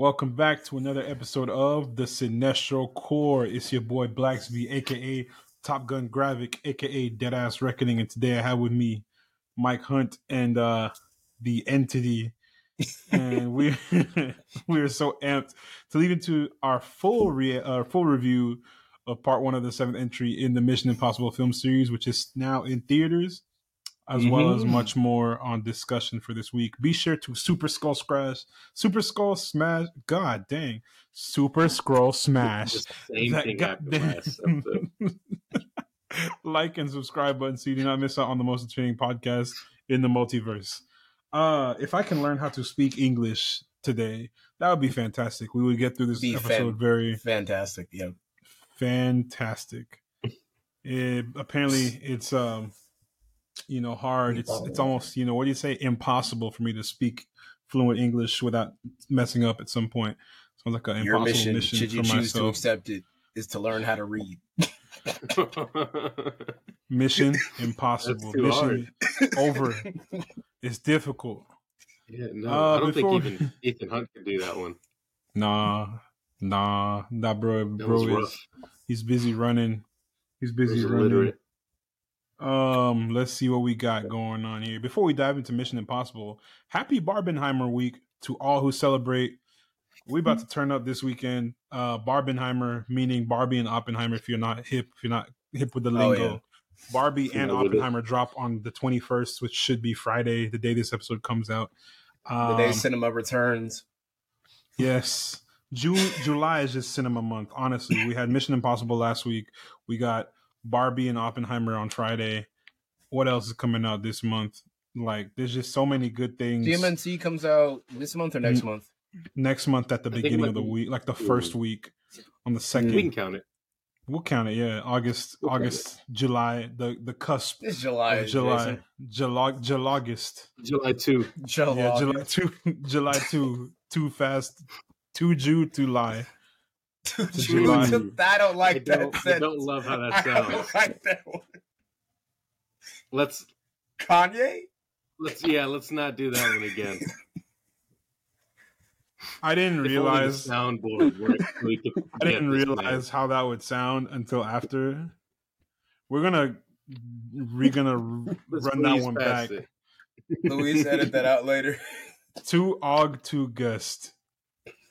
Welcome back to another episode of the Cinestro Corps. It's your boy Blacksby, aka Top Gun Gravik, aka Deadass Reckoning, and today I have with me Mike Hunt and uh the entity. and we we are so amped to lead into our full re- uh, full review of part one of the seventh entry in the Mission Impossible film series, which is now in theaters as mm-hmm. well as much more on discussion for this week. Be sure to Super Skull Smash, Super Skull Smash, God dang, Super Scroll Smash. same that thing goddamn, like and subscribe button so you do not miss out on the most entertaining podcast in the multiverse. Uh, if I can learn how to speak English today, that would be fantastic. We would get through this be episode fan- very fantastic. Yeah, fantastic. It, apparently, it's um you know hard. It's it's almost you know what do you say impossible for me to speak fluent English without messing up at some point. Sounds like an impossible mission, mission should you choose myself. to accept it, is to learn how to read. mission impossible. Mission over. It's difficult. Yeah, no, uh, I don't think even Ethan Hunt can do that one. Nah, nah, nah, bro, bro is he's busy running. He's busy running. Illiterate. Um, let's see what we got going on here. Before we dive into Mission Impossible, happy Barbenheimer week to all who celebrate. We about to turn up this weekend. Uh Barbenheimer, meaning Barbie and Oppenheimer. If you're not hip, if you're not hip with the oh, lingo, oh, yeah. Barbie and Oppenheimer drop on the 21st, which should be Friday, the day this episode comes out. Um, the day um, cinema returns. Yes. June, July is just cinema month. Honestly, we had Mission Impossible last week. We got Barbie and Oppenheimer on Friday. What else is coming out this month? Like, there's just so many good things. TMNT comes out this month or next month? Next month at the I beginning of the week, like the first week on the second. We can count it. We'll count it. Yeah, August, we'll August, July, the the cusp. It's July. July, July, July, August. July two. July. Yeah, July two. July two. Too fast. Too Jew. Too lie. July. I don't like I don't, that. I don't love how that sounds. I don't like that one. Let's Kanye. Let's yeah. Let's not do that one again. I didn't realize soundboard worked. I didn't realize how that would sound until after. We're gonna we're gonna run that one back. It. Louise, edit that out later. To Og to Gust.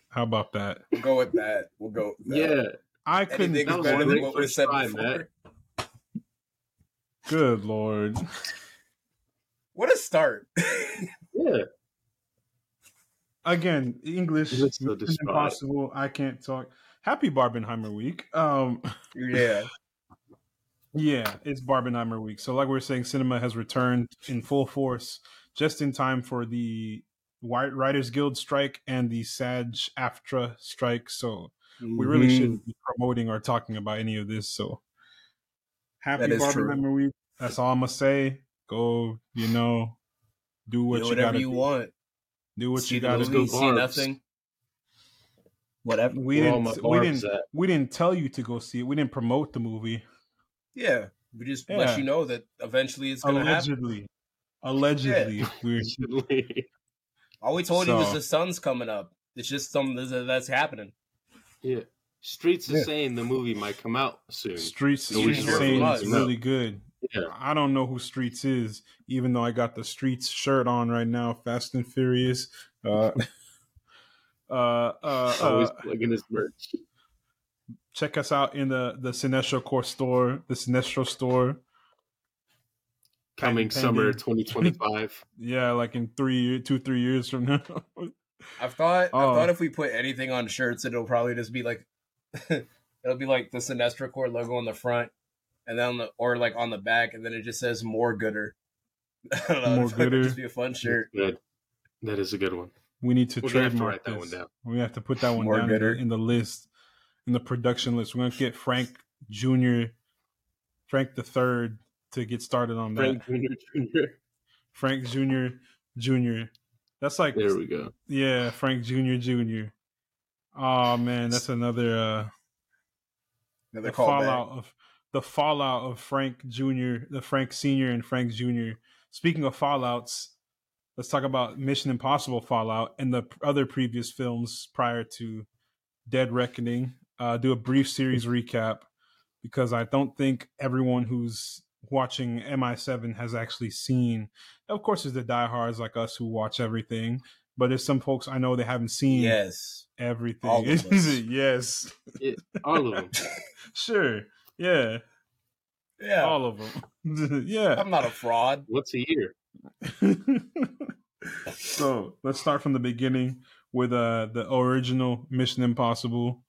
How about that? We'll go with that. We'll go. Yeah, I couldn't. Anything that was better than what we said time, before. Good lord! What a start! yeah. Again, English is so impossible. I can't talk. Happy Barbenheimer week. Um, yeah. Yeah, it's Barbenheimer week. So, like we are saying, cinema has returned in full force just in time for the Writers Guild strike and the SAG AFTRA strike. So mm-hmm. we really mm-hmm. shouldn't be promoting or talking about any of this. So happy Barbenheimer Week. That's all I'm gonna say. Go, you know, do what do you whatever gotta you do. want. Do what see you gotta do. See nothing. Whatever. We didn't. We didn't. At? We didn't tell you to go see it. We didn't promote the movie. Yeah, we just yeah. let you know that eventually it's gonna allegedly. happen. Allegedly, yeah. allegedly. All we told so, you was the sun's coming up. It's just something that's happening. Yeah. Streets is saying the movie might come out soon. Streets, Streets is saying it's really good. Yeah. I don't know who Streets is, even though I got the Streets shirt on right now, Fast and Furious. Uh, uh, uh, Always uh, plugging his merch. Check us out in the the Cinestro Corps store, the Cinestro store coming summer 2025. yeah, like in three, two, three years from now. I've thought, oh. I've thought if we put anything on shirts, it'll probably just be like, it'll be like the Cinestro Corps logo on the front, and then the, or like on the back, and then it just says "More Gooder." I don't know. More gooder. Just be a fun shirt. Good. That is a good one. We need to We're trademark to that one down. We have to put that one More down in the, in the list, in the production list. We're gonna get Frank Junior, Frank the Third to get started on Frank that. Jr. Jr. Frank Jr. Jr. That's like there we go. Yeah, Frank Jr. Jr. Oh man, that's another uh another fallout of the fallout of Frank Jr. the Frank Senior and Frank Jr. Speaking of fallouts, let's talk about Mission Impossible Fallout and the other previous films prior to Dead Reckoning. Uh, do a brief series recap because I don't think everyone who's watching MI7 has actually seen. Of course, there's the diehards like us who watch everything, but there's some folks I know they haven't seen. Yes, everything. All of us. yes, Yeah, all of them. sure, yeah, yeah. all of them. yeah. I'm not a fraud. What's a year? so let's start from the beginning with uh the original Mission Impossible.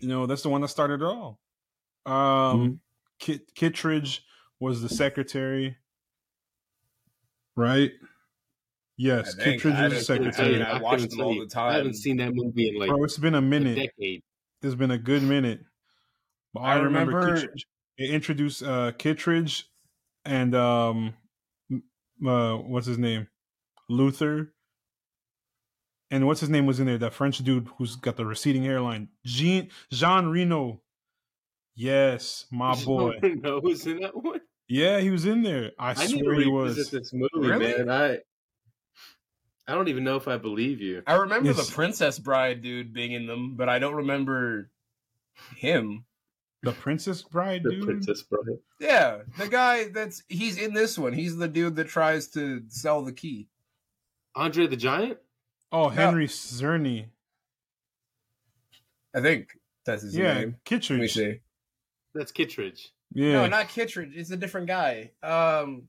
You know, that's the one that started it all. Um Kit Kittredge was the secretary. Right? Yes, I think. Kittredge I was the didn't- secretary. I watched couldn't them all the time. I haven't seen that movie in like Bro, it's been a a minute. decade. It's been a good minute. But I, I remember, remember- Kittredge. They introduced uh Kittredge and um uh what's his name? Luther. And what's his name was in there? That French dude who's got the receding hairline. Jean Jean Reno. Yes, my boy. no, who's in that one? Yeah, he was in there. I, I swear he was. this movie, Really? man. I I don't even know if I believe you. I remember Yes. the Princess Bride dude being in them, but I don't remember him. The Princess Bride The. Princess Bride. Yeah, the guy that's he's in this one. He's the dude that tries to sell the key. Andre the Giant? Oh, Henry Czerny. I think that's his Yeah, name. Let me Kittredge. See. That's Kittredge. Yeah. No, not Kittredge. It's a different guy. Um.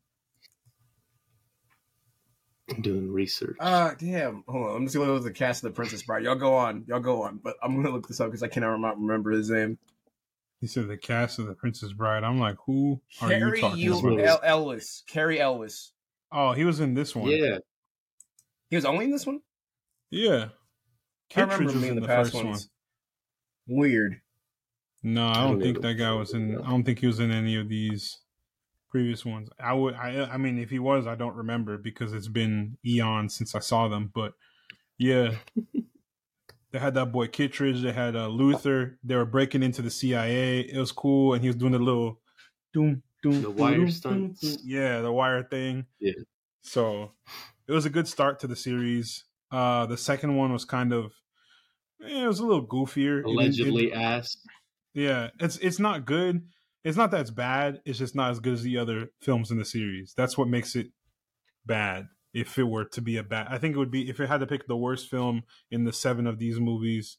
I'm doing research. Uh damn. Hold on. I'm just gonna look at the cast of the Princess Bride. Y'all go on. Y'all go on. But I'm gonna look this up because I cannot rem- remember his name. He said the cast of the Princess Bride. I'm like, who are you Carrie talking U- about? El- Ellis. Cary Elwes. Oh, he was in this one. yeah. He was only in this one. Yeah. I remember was being in the the past first one. Weird. No, I I don't don't think that guy was in. I don't think he was in any of these previous ones. I would. I. I mean, if he was, I don't remember because it's been eons since I saw them. But yeah, they had that boy Kittredge. They had uh, Luther. They were breaking into the CIA. It was cool, and he was doing the little doom doom The wire doom, stunts. doom, doom. Yeah, the wire thing. Yeah. So it was a good start to the series. Uh, the second one was kind of. eh, It was a little goofier. It it- Allegedly ass. Yeah, it's it's not good. It's not that it's bad. It's just not as good as the other films in the series. That's what makes it bad. If it were to be a bad, I think it would be if it had to pick the worst film in the seven of these movies,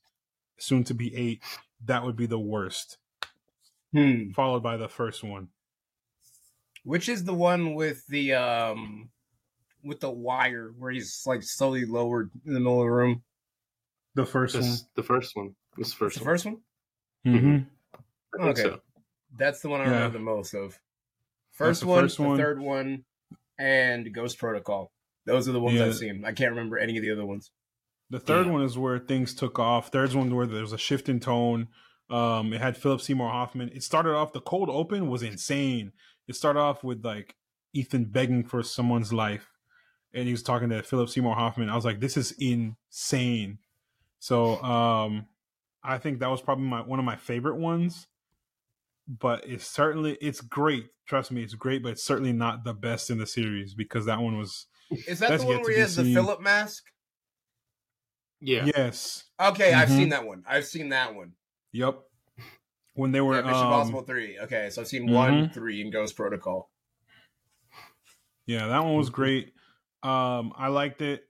soon to be eight. That would be the worst, Hmm. followed by the first one. Which is the one with the um with the wire where he's like slowly lowered in the middle of the room? The first That's the first one. This That's first the one. first one? One. Mm-hmm. Okay. so. That's the one I Yeah. remember the most of. First the one, first the one. third one, and Ghost Protocol. Those are the ones Yeah. I've seen. I can't remember any of the other ones. The third Yeah. one is where things took off. Third's one where there was a shift in tone. Um, it had Philip Seymour Hoffman. It started off the cold open was insane. It started off with like Ethan begging for someone's life, and he was talking to Philip Seymour Hoffman. I was like, this is insane. So um, I think that was probably my one of my favorite ones. But it's certainly it's great. Trust me, it's great, but it's certainly not the best in the series because that one was Is that the one where to he be has the. Philip mask? Yeah. yes, Okay, I've Mhm. seen that one. I've seen that one. yep. When they were Yeah, Mission um, Impossible 3. Okay, so I've seen 1, Mhm. 3, and Ghost Protocol. Yeah, that one was great. Um, I liked it.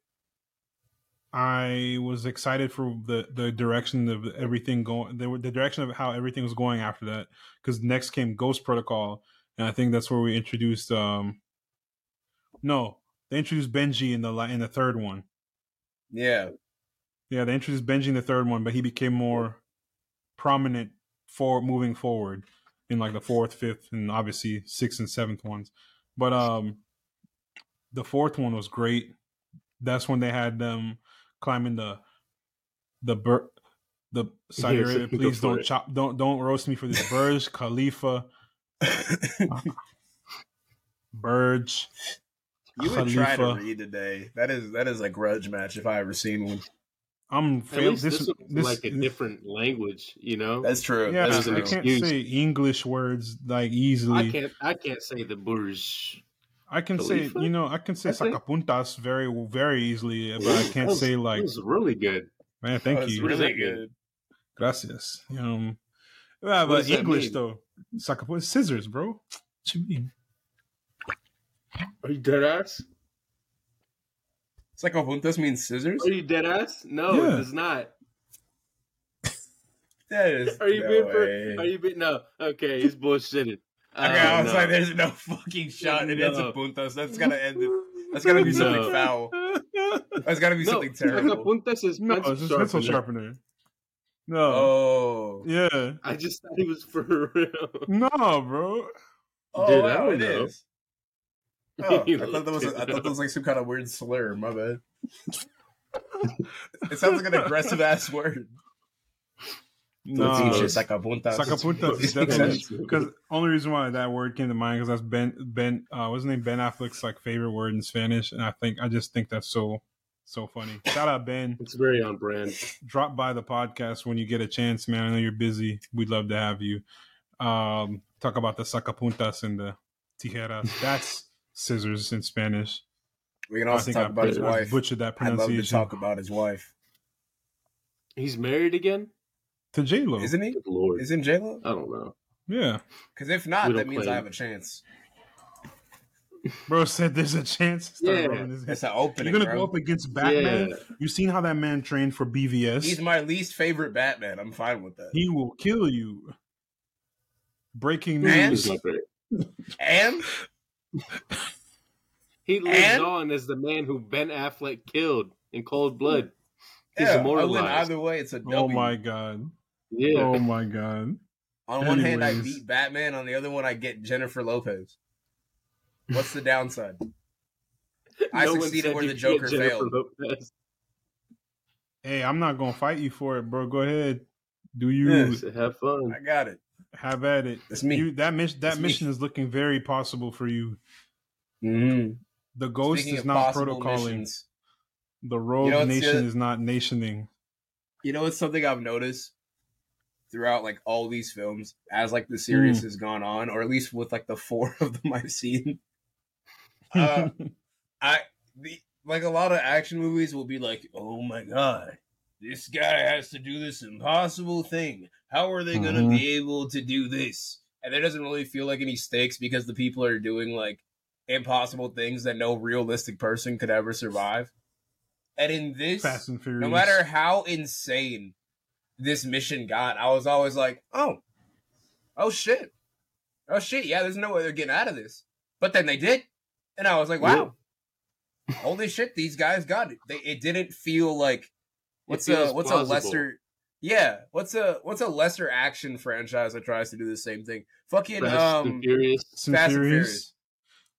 I was excited for the the direction of everything going. The, the direction of how everything was going after that. Because next came Ghost Protocol, and I think that's where we introduced. Um, no, they introduced Benji in the in the third one. Yeah. Yeah, they introduced Benji in the third one, but he became more prominent for moving forward in like the fourth, fifth, and obviously sixth and seventh ones. But um the fourth one was great. That's when they had them climbing the the bur- the Saudi Yes, Arabia. go Please don't it. chop don't don't roast me for this. Burj Khalifa. Burj. You would try to read today. That is that is a grudge match if I ever seen one. I'm At fail- least this, was this like a different language, you know. That's true. Yeah, That's an I true. can't say English words like easily. I can't. I can't say the Burj. I can say you know I can say I sacapuntas very very easily, but I can't was- say that like was really good. man. Thank That was you, really good. gracias. Um, yeah, What but English though, sacapuntas scissors, bro. What you mean? Are you dead ass? Sacapuntas means scissors. Are you dead ass? No, Yeah. it does not. That is. Are you no being way. for? Are you being? No. Okay, he's bullshitting. Okay, Oh, I was no. like, "There's no fucking shot." It ends No. in puntas. That's gotta end. It. That's gotta be something No. foul. That's gotta be no, something terrible. Sacapuntas is no, it's just pencil sharpener. sharpener. No, Oh. yeah, I just thought he was for real. no, bro. Oh, Dude, I wow, don't it know. is. Oh, I thought that was. looked I thought that was like some kind of weird slur. My bad. it sounds like an aggressive ass word. No, Pinche sacapuntas. Sacapuntas is definitely because only reason why that word came to mind because that's Ben Ben uh what's his name Ben Affleck's like favorite word in Spanish and I think I just think that's so so funny. Shout out Ben. It's very on brand. Drop by the podcast when you get a chance, man. I know you're busy. We'd love to have you. Um talk about the sacapuntas and the tijeras. That's scissors in Spanish. We can I also talk I, about his I wife. butchered that I'd love to pronunciation. talk about his wife. He's married again. To J Lo. Isn't he? Good lord. Isn't J Lo? I don't know. Yeah. Because if not, that means claim. I have a chance. Bro said there's a chance. Start Yeah. his head. It's an You're gonna bro. go up against Batman. Yeah. You seen how that man trained for BVS? He's my least favorite Batman. I'm fine with that. he will kill you. Breaking news. He's. And He lives And- on as the man who Ben Affleck killed in cold blood. He's yeah, I win immortalized. either way. It's a oh W. Oh my god. Yeah. Oh my god. on one hand, I beat Batman. On the other one, I get Jennifer Lopez. What's the downside? I one succeeded said where the Joker failed. Lopez. Hey, I'm not gonna fight you for it, bro. Go ahead. Do you Yes. Have fun. I got it. have at it? It's me. You, that mission that It's me. is looking very possible for you. Mm-hmm. The ghost Speaking is not possible protocoling. missions, The rogue You know nation the- is not nationing. you know, it's something I've noticed throughout like all these films as like the series Hmm. has gone on, or at least with like the four of them I've seen. Uh, I the like a lot of action movies will be like, oh my god, this guy has to do this impossible thing. How are they gonna Mhm. be able to do this? And there doesn't really feel like any stakes because the people are doing like impossible things that no realistic person could ever survive. And in this, Fast and Furious. no matter how insane this mission got, I was always like, oh, oh shit, oh shit, yeah, there's no way they're getting out of this. But then they did, and I was like, wow, holy shit, these guys got it. They, it didn't feel like what's a what's plausible. a lesser. Yeah, what's a what's a lesser action franchise that tries to do the same thing? Fucking Fast um, and Furious. Fast and Fast and Furious.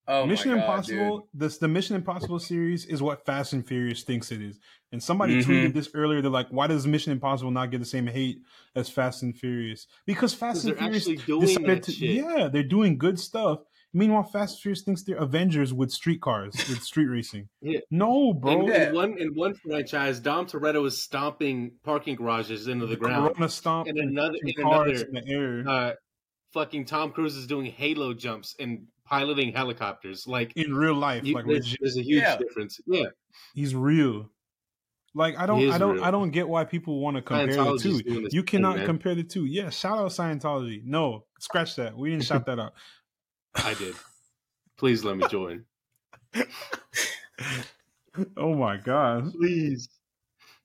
Furious. Oh my Mission God, Impossible, dude. this the Mission Impossible series is what Fast and Furious thinks it is. And somebody Mhm. tweeted this earlier. They're like, "Why does Mission Impossible not get the same hate as Fast and Furious?" Because Fast and Furious doing decided to, shit. yeah, they're doing good stuff. Meanwhile, Fast and Furious thinks they're Avengers with street cars, with street racing. Yeah. No, bro. In, Yeah. in one in one franchise, Dom Toretto is stomping parking garages into the ground. Corona stomp In another- in cars another- in the air Uh, fucking Tom Cruise is doing halo jumps and piloting helicopters. Like in real life. you, like there's, there's a huge Yeah. difference. Yeah, he's real. Like I don't, I don't, real. I don't get why people want to compare the two. You cannot man. compare the two. Yeah, shout out Scientology. No, scratch that. We didn't shout that out. I did. Please let me join. Oh my god! Please,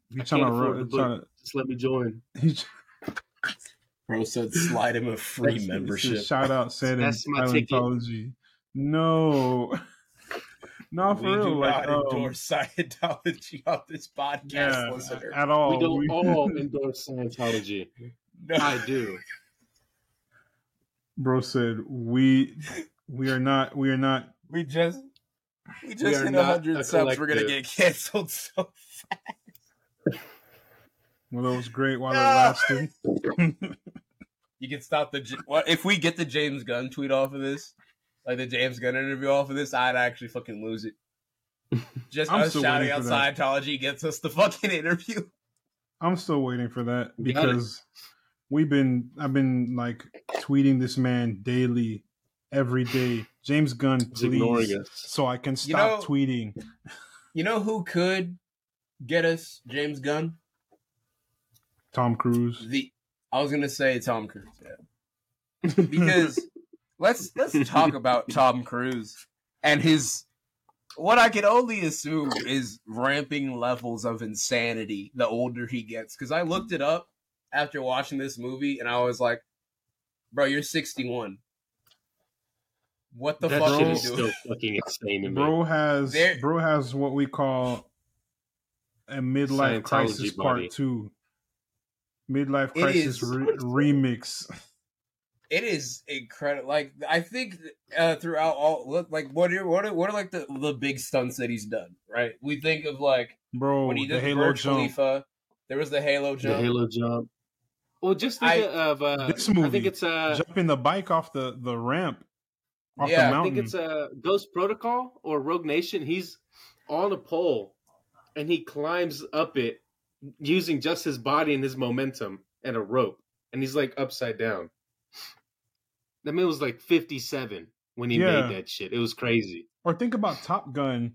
You trying to, run, trying to just let me join. he's- Bro said slide him a free he's- membership. he's Shout out said in That's my. Scientology. No. No, for we real. do Like, not um, endorse Scientology on this podcast, yeah, listener. at all. we don't We- all endorse Scientology. No. I do. Bro said we we are not we are not We just we just We are hit hundred subs. We're gonna get canceled so well it was great while it Ah. lasted. you can stop the what if we get the James Gunn tweet off of this, like the James Gunn interview off of this, I'd actually fucking lose it. Just I'm us shouting waiting out that. Scientology gets us the fucking interview. I'm still waiting for that because we've been I've been like tweeting this man daily, every day James Gunn, please, so I can stop you know, tweeting. You know who could get us James Gunn? Tom Cruise. The I was gonna say Tom Cruise, yeah. Because let's let's talk about Tom Cruise and his what I can only assume is ramping levels of insanity the older he gets. Because I looked it up after watching this movie, and I was like, "Bro, you're 61. What the that fuck shit is still fucking insane to me. Bro has there, bro has what we call a midlife crisis part two. Midlife crisis re- remix it is incredible. Like I think uh, throughout all, like what are what are what are like the the big stunts that he's done? Right, we think of like bro when he did the Halo jump. Khalifa, there was the Halo jump. The Halo jump. Well, just think I, of uh, this movie. I think it's uh, jumping the bike off the the ramp. Off yeah, I think it's a uh, Ghost Protocol or Rogue Nation. He's on a pole, and he climbs up it using just his body and his momentum and a rope, and he's like upside down. That man was like 57 when he yeah. made that shit. It was crazy. Or think about Top Gun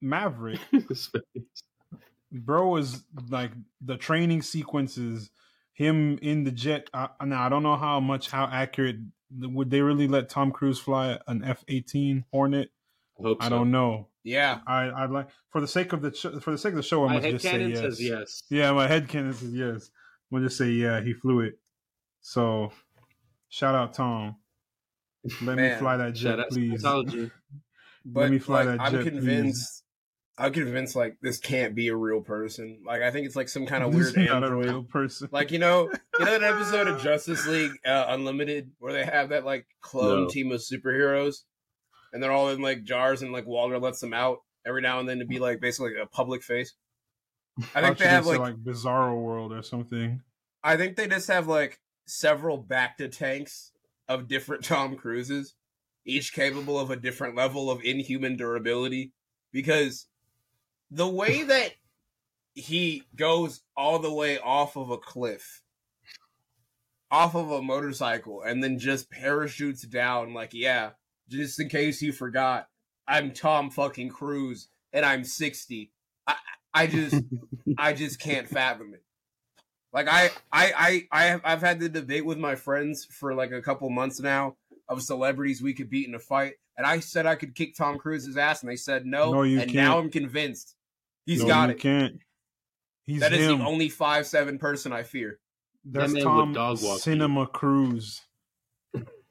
Maverick. Bro is like the training sequences, him in the jet. I, now I don't know how much how accurate would they really let Tom Cruise fly an F eighteen Hornet. I, so. I, don't know. Yeah, I I'd like for the sake of the sh- for the sake of the show, I must just say yes. yes. Yeah, my head canon says yes. I'm gonna just say yeah, he flew it. So Shout out Tom. Let Man, me fly that jet, please. But Let me fly like, that jet, I'm convinced. Please. I'm convinced like this can't be a real person. Like I think it's like some kind of weird not a real person. Like you know, you know that episode of Justice League uh, Unlimited where they have that like clone no. team of superheroes, and they're all in like jars, and like Walter lets them out every now and then to be like basically a public face. I think they have like, like Bizarro World or something. I think they just have like several bacta tanks of different Tom Cruises, each capable of a different level of inhuman durability. Because the way that he goes all the way off of a cliff, off of a motorcycle, and then just parachutes down, like, yeah, just in case you forgot, I'm Tom fucking Cruise and I'm 60. I, I just, I just can't fathom it. Like I, I, I, I have, I've had the debate with my friends for like a couple months now of celebrities we could beat in a fight, and I said I could kick Tom Cruise's ass, and they said no. No, you and can't. now I'm convinced he's no, got it. Can't. He's that is him. the only five seven person I fear. That's that Tom Cinema Cruise.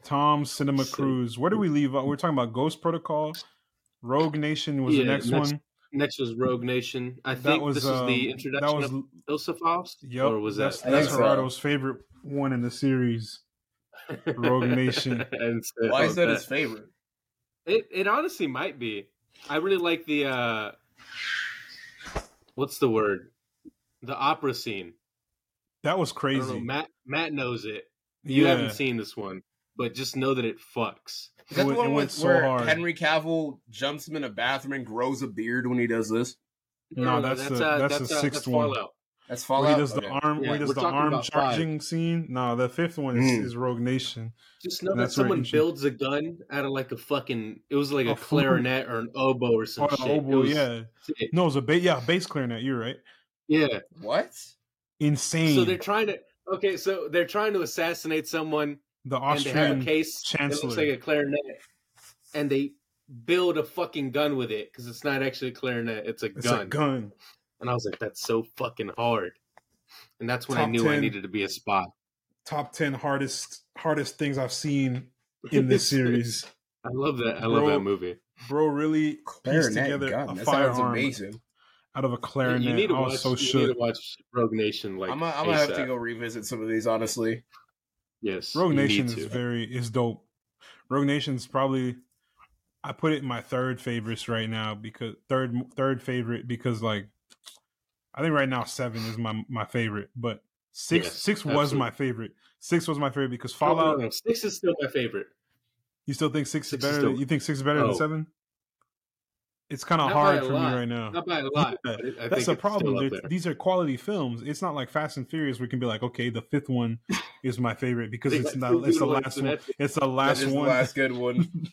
Tom Cinema Cruise. Where do we leave? We're talking about Ghost Protocol. Rogue Nation was yeah, the next, next one. Next was Rogue Nation. I think was, this was um, the introduction that was, of Ilsa Yep, or was that? That's Gerardo's so. favorite one in the series. Rogue Nation. and so, Why is that, that his favorite? It it honestly might be. I really like the uh what's the word? The opera scene. That was crazy. Matt Matt knows it. You yeah. haven't seen this one, but just know that it fucks. Is that the one with, so where hard. Henry Cavill jumps him in a bathroom and grows a beard when he does this? No, that's that's, the, uh, that's, that's the sixth that's one. Fallout. That's Fallout. Where he does okay. the arm. Yeah, where he does the arm charging five. scene. No, the fifth one is, mm. is Rogue Nation. Just know that someone builds a gun out of like a fucking. It was like a, a clarinet or an oboe or some oh, shit. Oboe, was, yeah. It. No, it was a bass. Yeah, bass clarinet. You're right. Yeah. What? Insane. So they're trying to. Okay, so they're trying to assassinate someone. The Austrian and they have a case chancellor. It looks like a clarinet and they build a fucking gun with it because it's not actually a clarinet; it's a it's gun. A gun. And I was like, "That's so fucking hard." And that's when top I knew 10, I needed to be a spot. Top ten hardest hardest things I've seen in this series. I love that. I bro, love that movie. Bro, really pieced together gun. a that firearm amazing. out of a clarinet. You need to watch. So you need to watch Rogue Nation. Like, I'm, gonna, I'm gonna have to go revisit some of these. Honestly, yes. Rogue Nation is very is dope. Rogue Nation's probably I put it in my third favorites right now because third third favorite because like I think right now seven is my my favorite, but six yes, six absolutely. was my favorite. Six was my favorite because Fallout. No, no, six is still my favorite. You still think six, six is better? Is still... You think six is better oh. than seven? It's kind of hard for lot. me right now. Not by a lot. Yeah, that's the problem. These are quality films. It's not like Fast and Furious. We can be like, okay, the fifth one is my favorite because it's not. It's the last one. It's the last one. The last good one.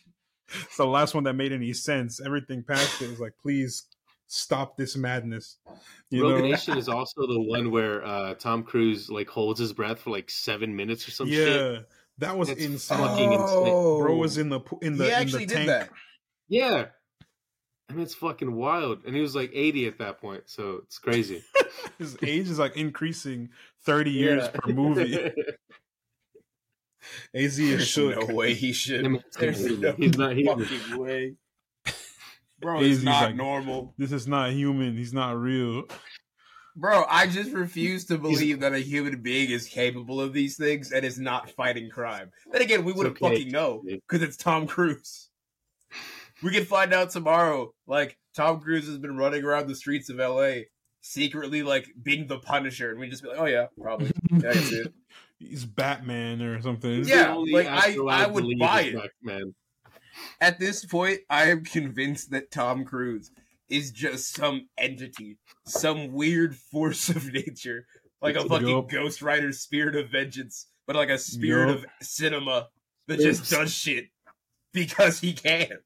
it's the last one that made any sense. Everything past it was like, please stop this madness. You Rogue know? Nation is also the one where uh, Tom Cruise like holds his breath for like seven minutes or some yeah, shit. that was insane. Fucking oh, insane. Bro was in the in the he actually in the tank. Did that. Yeah, and it's fucking wild. And he was like eighty at that point, so it's crazy. his age is like increasing thirty years yeah. per movie. Az is shook. No way he should. There's no he's not fucking way. Bro, he's not like, normal. This is not human. He's not real. Bro, I just refuse to believe that a human being is capable of these things and is not fighting crime. Then again, we wouldn't okay. fucking know because it's Tom Cruise. We can find out tomorrow. Like Tom Cruise has been running around the streets of LA, secretly like being the Punisher, and we just be like, "Oh yeah, probably." Yeah, I see it. He's Batman or something. Yeah, like I, I would buy it. Batman. At this point, I am convinced that Tom Cruise is just some entity, some weird force of nature, like a fucking yep. Ghost Rider spirit of vengeance, but like a spirit yep. of cinema that just does shit because he can.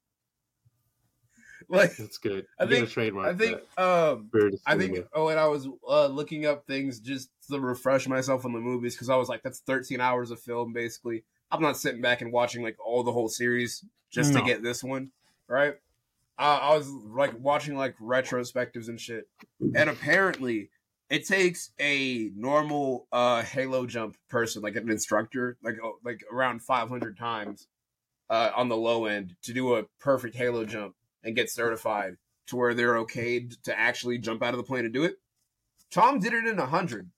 Like that's good. I think. I think. Um. I think. Oh, and I was uh, looking up things just to refresh myself on the movies because I was like, that's 13 hours of film basically. I'm not sitting back and watching like all the whole series just no. to get this one, right? Uh, I was like watching like retrospectives and shit, and apparently it takes a normal uh halo jump person like an instructor like oh, like around 500 times uh on the low end to do a perfect halo jump and get certified to where they're okay to actually jump out of the plane and do it tom did it in a 100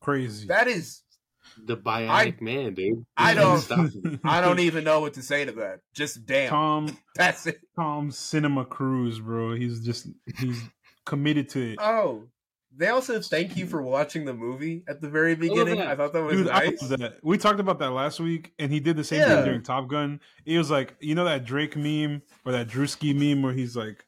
crazy that is the bionic I, man, dude. I don't. I don't even know what to say to that. Just damn. Tom. That's it. Tom Cinema Cruise, bro. He's just he's committed to it. Oh, they also thank you for watching the movie at the very beginning. I thought that was Dude, nice. That. We talked about that last week, and he did the same yeah. thing during Top Gun. It was like you know that Drake meme or that Drewski meme where he's like,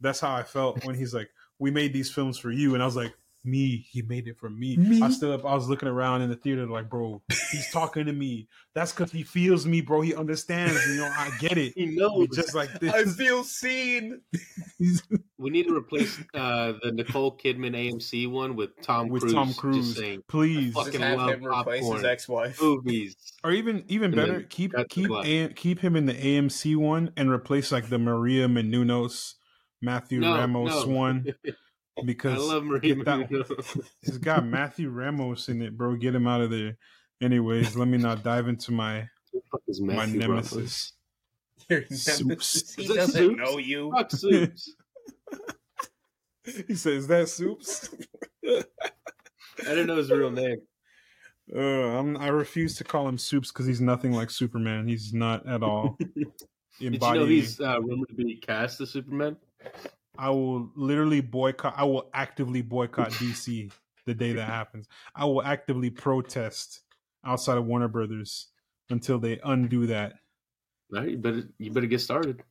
"That's how I felt when he's like, we made these films for you," and I was like, me. He made it for me. me. I stood up. I was looking around in the theater, like, bro, he's talking to me. That's because he feels me, bro. He understands. You know, I get it. he knows. Just like this. I feel seen. we need to replace uh, the Nicole Kidman AMC one with Tom with Cruise. Tom Cruise, saying, please. I fucking love him replace his ex-wife. Movies, or even even better, keep keep a, keep him in the AMC one and replace like the Maria Menounos, Matthew no, Ramos no. one. because I love Maria that, it's got Matthew Ramos in it, bro. Get him out of there. Anyways, let me not dive into my my nemesis. Your nemesis. He doesn't soups? know you. Fuck soups. he says that soups. I didn't know his real name. Uh, I'm, I refuse to call him Soups because he's nothing like Superman. He's not at all. Did you know he's uh, rumored to be cast as Superman? I will literally boycott. I will actively boycott DC the day that happens. I will actively protest outside of Warner Brothers until they undo that. Right, you better you better get started.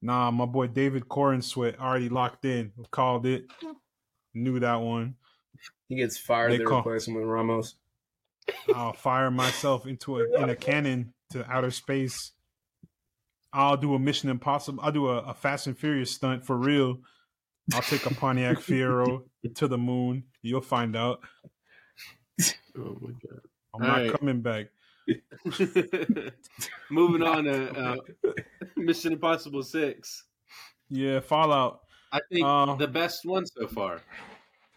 Nah, my boy David Corenswet already locked in. Called it. Knew that one. He gets fired. They, they call, replace him with Ramos. I'll fire myself into a in a cannon to outer space I'll do a Mission Impossible. I'll do a, a Fast and Furious stunt for real. I'll take a Pontiac Fiero to the moon. You'll find out. Oh my god! I'm All not right. coming back. Moving on to uh, Mission Impossible Six. Yeah, Fallout. I think uh, the best one so far.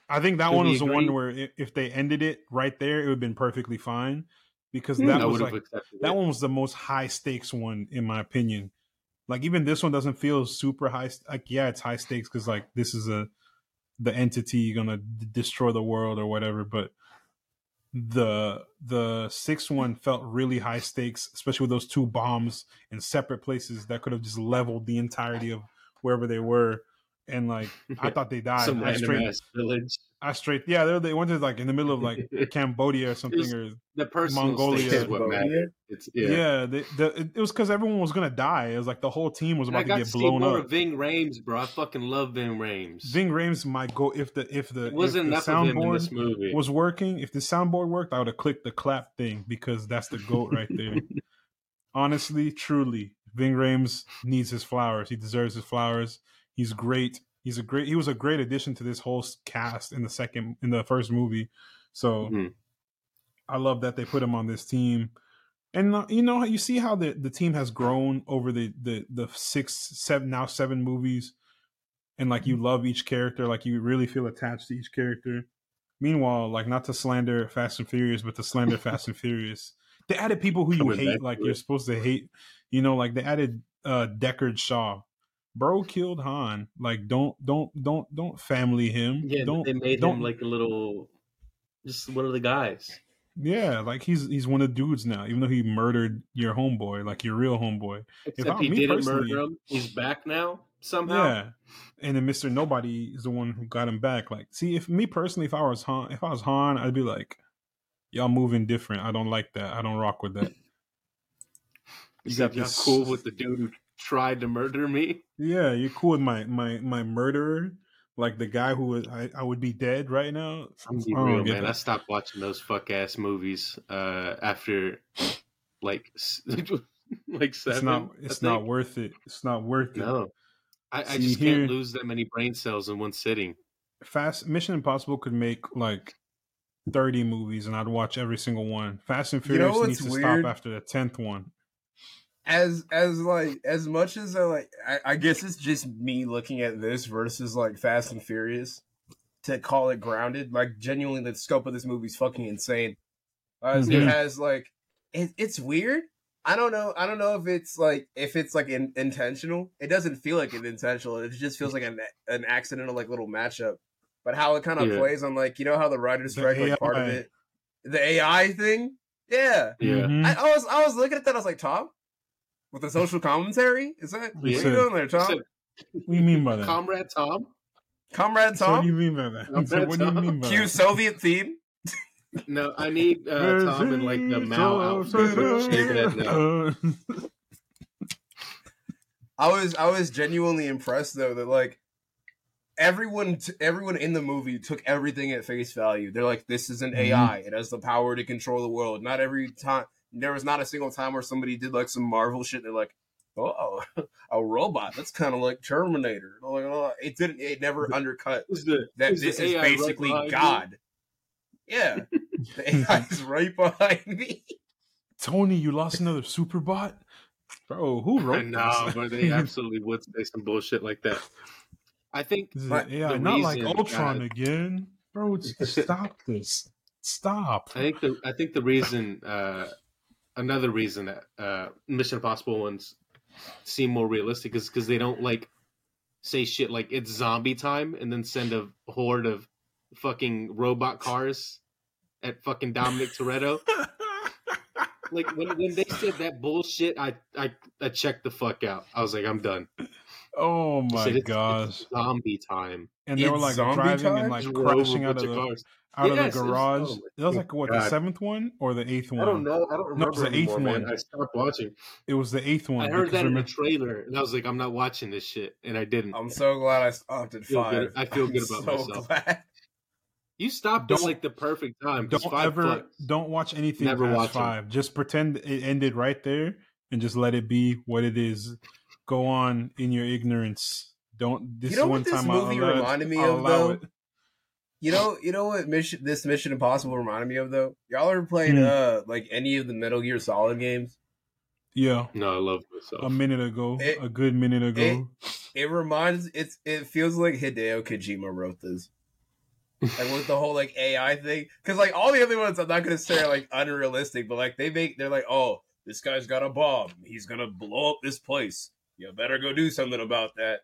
I think that one was the one where if they ended it right there, it would have been perfectly fine because hmm. that I was like that one was the most high stakes one in my opinion. Like even this one doesn't feel super high. Like yeah, it's high stakes because like this is a the entity gonna d- destroy the world or whatever. But the the sixth one felt really high stakes, especially with those two bombs in separate places that could have just leveled the entirety of wherever they were. And like I thought they died. Some I straight, village. I straight yeah they they went to like in the middle of like Cambodia or something or the personal Mongolia. what mattered. It's, yeah, yeah they, the, it was because everyone was gonna die. It was like the whole team was about to get blown more up. Ving Rhames, bro, I fucking love Ving Rhames. Ving Rhames might go if the if the it wasn't if the soundboard was working. If the soundboard worked, I would have clicked the clap thing because that's the goat right there. honestly, truly, Ving Rhames needs his flowers. He deserves his flowers. He's great. He's a great. He was a great addition to this whole cast in the second, in the first movie. So, mm-hmm. I love that they put him on this team. And uh, you know, you see how the, the team has grown over the, the the six, seven, now seven movies, and like you love each character, like you really feel attached to each character. Meanwhile, like not to slander Fast and Furious, but to slander Fast and Furious, they added people who you hate, like you're supposed to hate. You know, like they added uh Deckard Shaw. Bro killed Han. Like don't don't don't don't family him. Yeah, don't, they made don't, him like a little just one of the guys. Yeah, like he's he's one of the dudes now, even though he murdered your homeboy, like your real homeboy. Except if I, he didn't murder him. He's back now somehow. Yeah, and then Mister Nobody is the one who got him back. Like, see, if me personally, if I was Han, if I was Han, I'd be like, y'all moving different. I don't like that. I don't rock with that. you got y'all cool with the dude tried to murder me? Yeah, you're cool with my my my murderer like the guy who would, I, I would be dead right now. I'm be real, man. That. I stopped watching those fuck ass movies uh, after like like seven. It's not. It's not worth it. It's not worth it. No, I, I just here, can't lose that many brain cells in one sitting. Fast Mission Impossible could make like thirty movies, and I'd watch every single one. Fast and Furious you know needs to weird? stop after the tenth one as as like as much as I like I, I, guess it's just me looking at this versus like Fast and Furious to call it grounded. Like genuinely the scope of this movie is fucking insane. Uh, mm-hmm. It has like it, it's weird. I don't know. I don't know if it's like if it's like in, intentional. It doesn't feel like it's intentional. It just feels like an an accidental like little matchup. But how it kind of yeah. plays on like you know how the writers strike like part of it, the AI thing. Yeah, yeah. Mm-hmm. I, I was I was looking at that. I was like, Tom, with a social commentary? Is that what are you doing there, Tom? what do you mean by that? Comrade Tom? Comrade Tom? what do you mean by that? So what do you mean by Cue that? Soviet theme? No, I need uh, Tom in like the Mao outfit. I was I was genuinely impressed though that like everyone t- everyone in the movie took everything at face value. They're like, this is an mm-hmm. AI. It has the power to control the world. Not every time there was not a single time where somebody did like some Marvel shit. they're like, oh, a robot. That's kind of like Terminator. Like, oh, it didn't. It never the, undercut the, that this is basically right God. Yeah, the AI is right behind me. Tony, you lost another super bot, bro. Who wrote? No, but they absolutely would say some bullshit like that. I think AI, not like Ultron God, again, bro. Stop this. Stop. I think the I think the reason uh, another reason that uh, Mission Impossible ones seem more realistic is because they don't like say shit like it's zombie time and then send a horde of fucking robot cars at fucking Dominic Toretto. like when, when they said that bullshit, I, I I checked the fuck out. I was like, I'm done. Oh my said, gosh! zombie time. And they it's were like driving time? and like crashing out of the cars out yes, of the garage. Oh it was like what God. the seventh one or the eighth one? I don't know. I don't remember. No, it was the eighth anymore, one. I stopped watching. It was the eighth one. I heard that remember... in the trailer, and I was like, I'm not watching this shit, and I didn't. I'm so glad I stopped at five. Good. I feel good about so myself. Glad. You stopped don't, at like the perfect time. Don't ever don't watch anything Never past watch five. Them. Just pretend it ended right there, and just let it be what it is. Go on in your ignorance. Don't. This you know what this movie reminded me I'll of though. It. You know, you know what mission this Mission Impossible reminded me of though. Y'all ever played mm. uh like any of the Metal Gear Solid games? Yeah. No, I love myself. A minute ago, it, a good minute ago. It, it, reminds it's it feels like Hideo Kojima wrote this. like with the whole like AI thing, because like all the other ones, I'm not gonna say are like unrealistic, but like they make they're like, oh, this guy's got a bomb, he's gonna blow up this place. You better go do something about that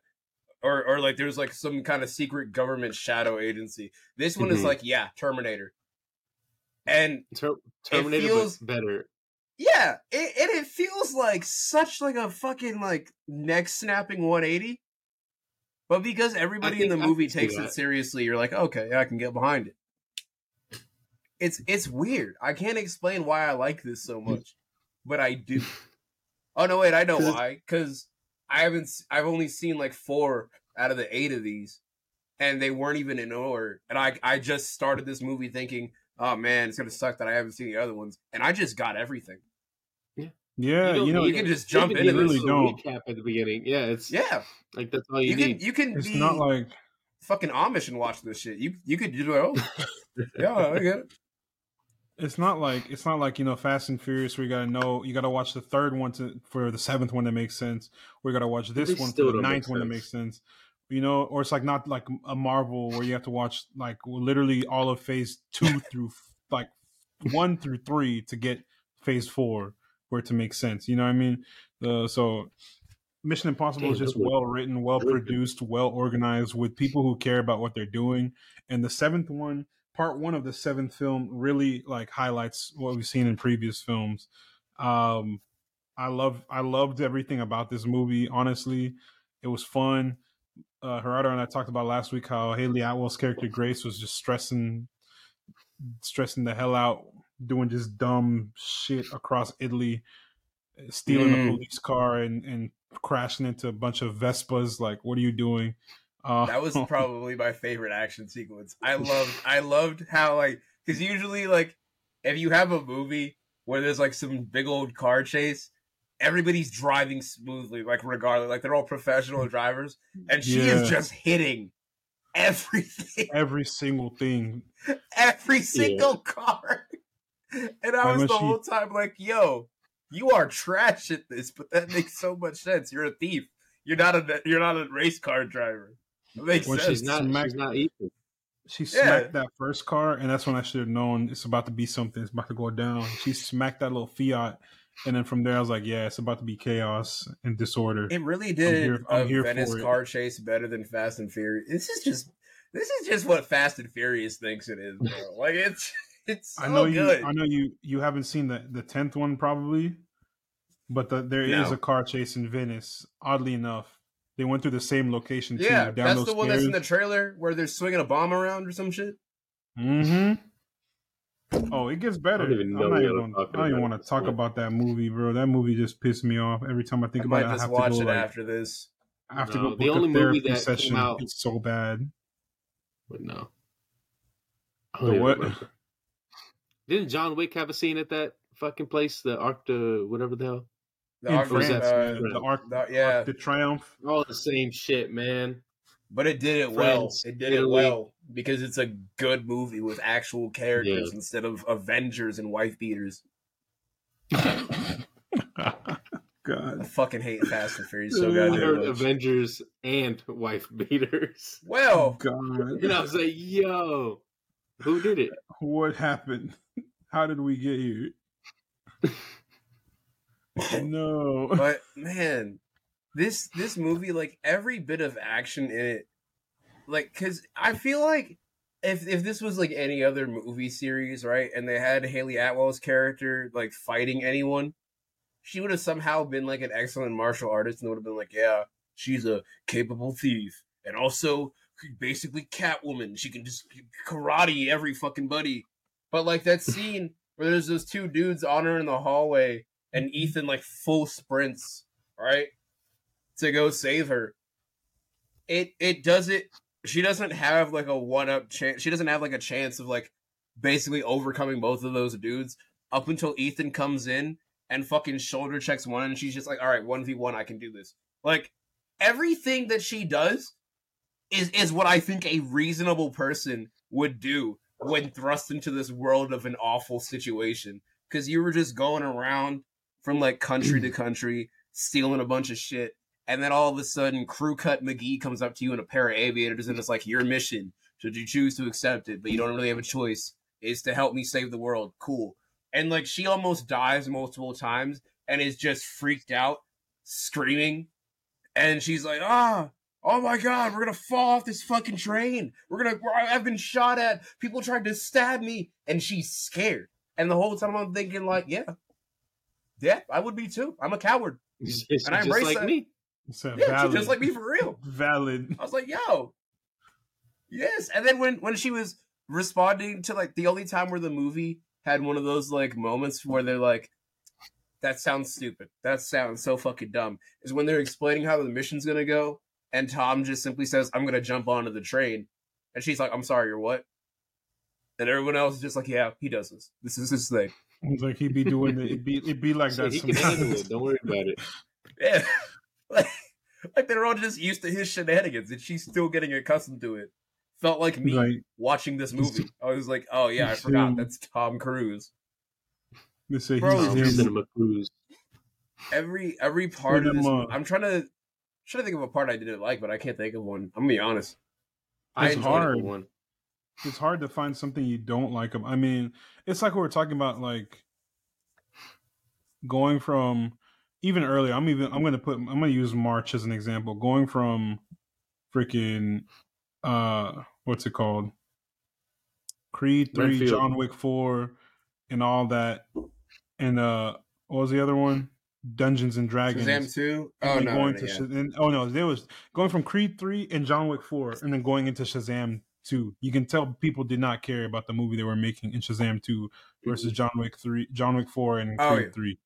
or or like there's like some kind of secret government shadow agency. This one mm-hmm. is like, yeah, Terminator. And Ter- Terminator feels better. Yeah, it, and it feels like such like a fucking like neck snapping 180. But because everybody in the movie takes it seriously, you're like, okay, yeah, I can get behind it. It's it's weird. I can't explain why I like this so much, but I do. oh no, wait, I know why. Because I haven't. I've only seen like four out of the eight of these, and they weren't even in order. And I I just started this movie thinking, oh man, it's gonna suck that I haven't seen the other ones, and I just got everything. Yeah, Yeah, you, you know, you can just jump in. Really don't recap at the beginning. Yeah, it's yeah, like that's all you, you need. Can, you can. It's be not like fucking Amish and watch this shit. You you could do it. Oh, yeah, I get it. It's not like it's not like you know Fast and Furious where you gotta know you gotta watch the third one to for the seventh one that makes sense. You gotta watch this one for the ninth one that makes sense. You know, or it's like not like a Marvel where you have to watch like literally all of Phase two through like one through three to get Phase four it to make sense. You know what I mean? Uh, so Mission Impossible Damn, is just well written, well produced, well organized with people who care about what they're doing. And the seventh one, part one of the seventh film, really like highlights what we've seen in previous films. Um, I love, I loved everything about this movie. Honestly, it was fun. Uh, Gerardo and I talked about last week how Hayley Atwell's character Grace was just stressing, stressing the hell out doing just dumb shit across Italy, stealing mm. a police car and, and crashing into a bunch of Vespas. Like, what are you doing? Uh, that was probably my favorite action sequence. I loved, I loved how like, because usually like, if you have a movie where there's like some big old car chase, everybody's driving smoothly, like regardless, like they're all professional drivers, and she yeah. is just hitting everything, every single thing, every single yeah. car. And I was the she... whole time like, yo, you are trash at this, but that makes so much sense. You're a thief. You're not a you're not a race car driver. It makes well, sense. She's not, she's not Ethan. She smacked yeah. that first car, and that's when I should have known it's about to be something. It's about to go down. She smacked that little Fiat, and then from there I was like, "Yeah, it's about to be chaos and disorder." It really did I'm here, I'm a Venice car chase better than Fast and Furious. This is just this is just what Fast and Furious thinks it is, bro. like it's it's so I know good. you. I know you. You haven't seen the the tenth one probably, but the, there no. is a car chase in Venice. Oddly enough, they went through the same location. Yeah, too, that's the stairs. one that's in the trailer where they're swinging a bomb around or some shit. Mm-hmm. Oh, it gets better. I don't even, I'm even, I don't even want to talk about that movie, bro. That movie just pissed me off every time I think I about it. I have just watch to it like, after this. I have no, to go the only movie that session. Came out... It's so bad. But no. The what? Remember. Didn't John Wick have a scene at that fucking place, the Arc de whatever the hell? The Arc, France, uh, the Arc, the, yeah, Arc de Triomphe. All the same shit, man. But it did it France, well. It did Italy. it well because it's a good movie with actual characters yeah. instead of Avengers and wife beaters. God, I fucking hate Fast and Furious so goddamn much. Avengers and wife beaters. Well, God, and I was like, "Yo, who did it? What happened?" How did we get here? No. But man, this this movie, like every bit of action in it, like because I feel like if if this was like any other movie series, right, and they had Hayley Atwell's character like fighting anyone, she would have somehow been like an excellent martial artist and would have been like, yeah, she's a capable thief and also basically Catwoman. She can just karate every fucking buddy. But like that scene where there's those two dudes on her in the hallway and. Ethan like full sprints, right? To go save her. It it doesn't she doesn't have like a one up chance she doesn't have like a chance of like basically overcoming both of those dudes up until Ethan comes in and fucking shoulder checks one and she's just like, Alright, one v one, I can do this. Like everything that she does is is what I think a reasonable person would do when thrust into this world of an awful situation because you were just going around from like country to country stealing a bunch of shit and then all of a sudden crew cut mcgee comes up to you in a pair of aviators and it's like your mission should you choose to accept it but you don't really have a choice is to help me save the world cool and like she almost dies multiple times and is just freaked out screaming and she's like ah Oh my god, we're gonna fall off this fucking train. We're gonna, I've been shot at. People tried to stab me, and she's scared. And the whole time I'm thinking, like, yeah, yeah, I would be too. I'm a coward, it's and I embrace like that. me. So yeah, valid. just like me for real. Valid. I was like, yo, yes. And then when when she was responding to like the only time where the movie had one of those like moments where they're like, that sounds stupid. That sounds so fucking dumb. Is when they're explaining how the mission's gonna go, and Tom just simply says, I'm gonna jump onto the train. And she's like, I'm sorry, you're what? And everyone else is just like, Yeah, he does this. This is his thing. It's like he'd be doing it. It'd be it'd be like so that. He sometimes. can handle it. Don't worry about it. Yeah, like, like they're all just used to his shenanigans, and she's still getting accustomed to it. Felt like me right. watching this movie. I was like, oh yeah, I forgot that's Tom Cruise. They say Bro, he's Cinema Cruise. Every every part of this, uh, I'm trying to trying to think of a part I didn't like, but I can't think of one. I'm gonna be honest. It's hard. One. It's hard to find something you don't like. I mean, it's like we were talking about, like going from even earlier. I'm even. I'm gonna put. I'm gonna use March as an example. Going from freaking uh, what's it called? Creed three. John Wick four, and all that. And uh, what was the other one? Dungeons and Dragons. Shazam two. Oh no, going no, to yeah. Shazam, oh no, there was going from Creed three and John Wick four, and then going into Shazam two. You can tell people did not care about the movie they were making in Shazam two versus mm-hmm. John Wick three, John Wick four, and oh, Creed yeah. three.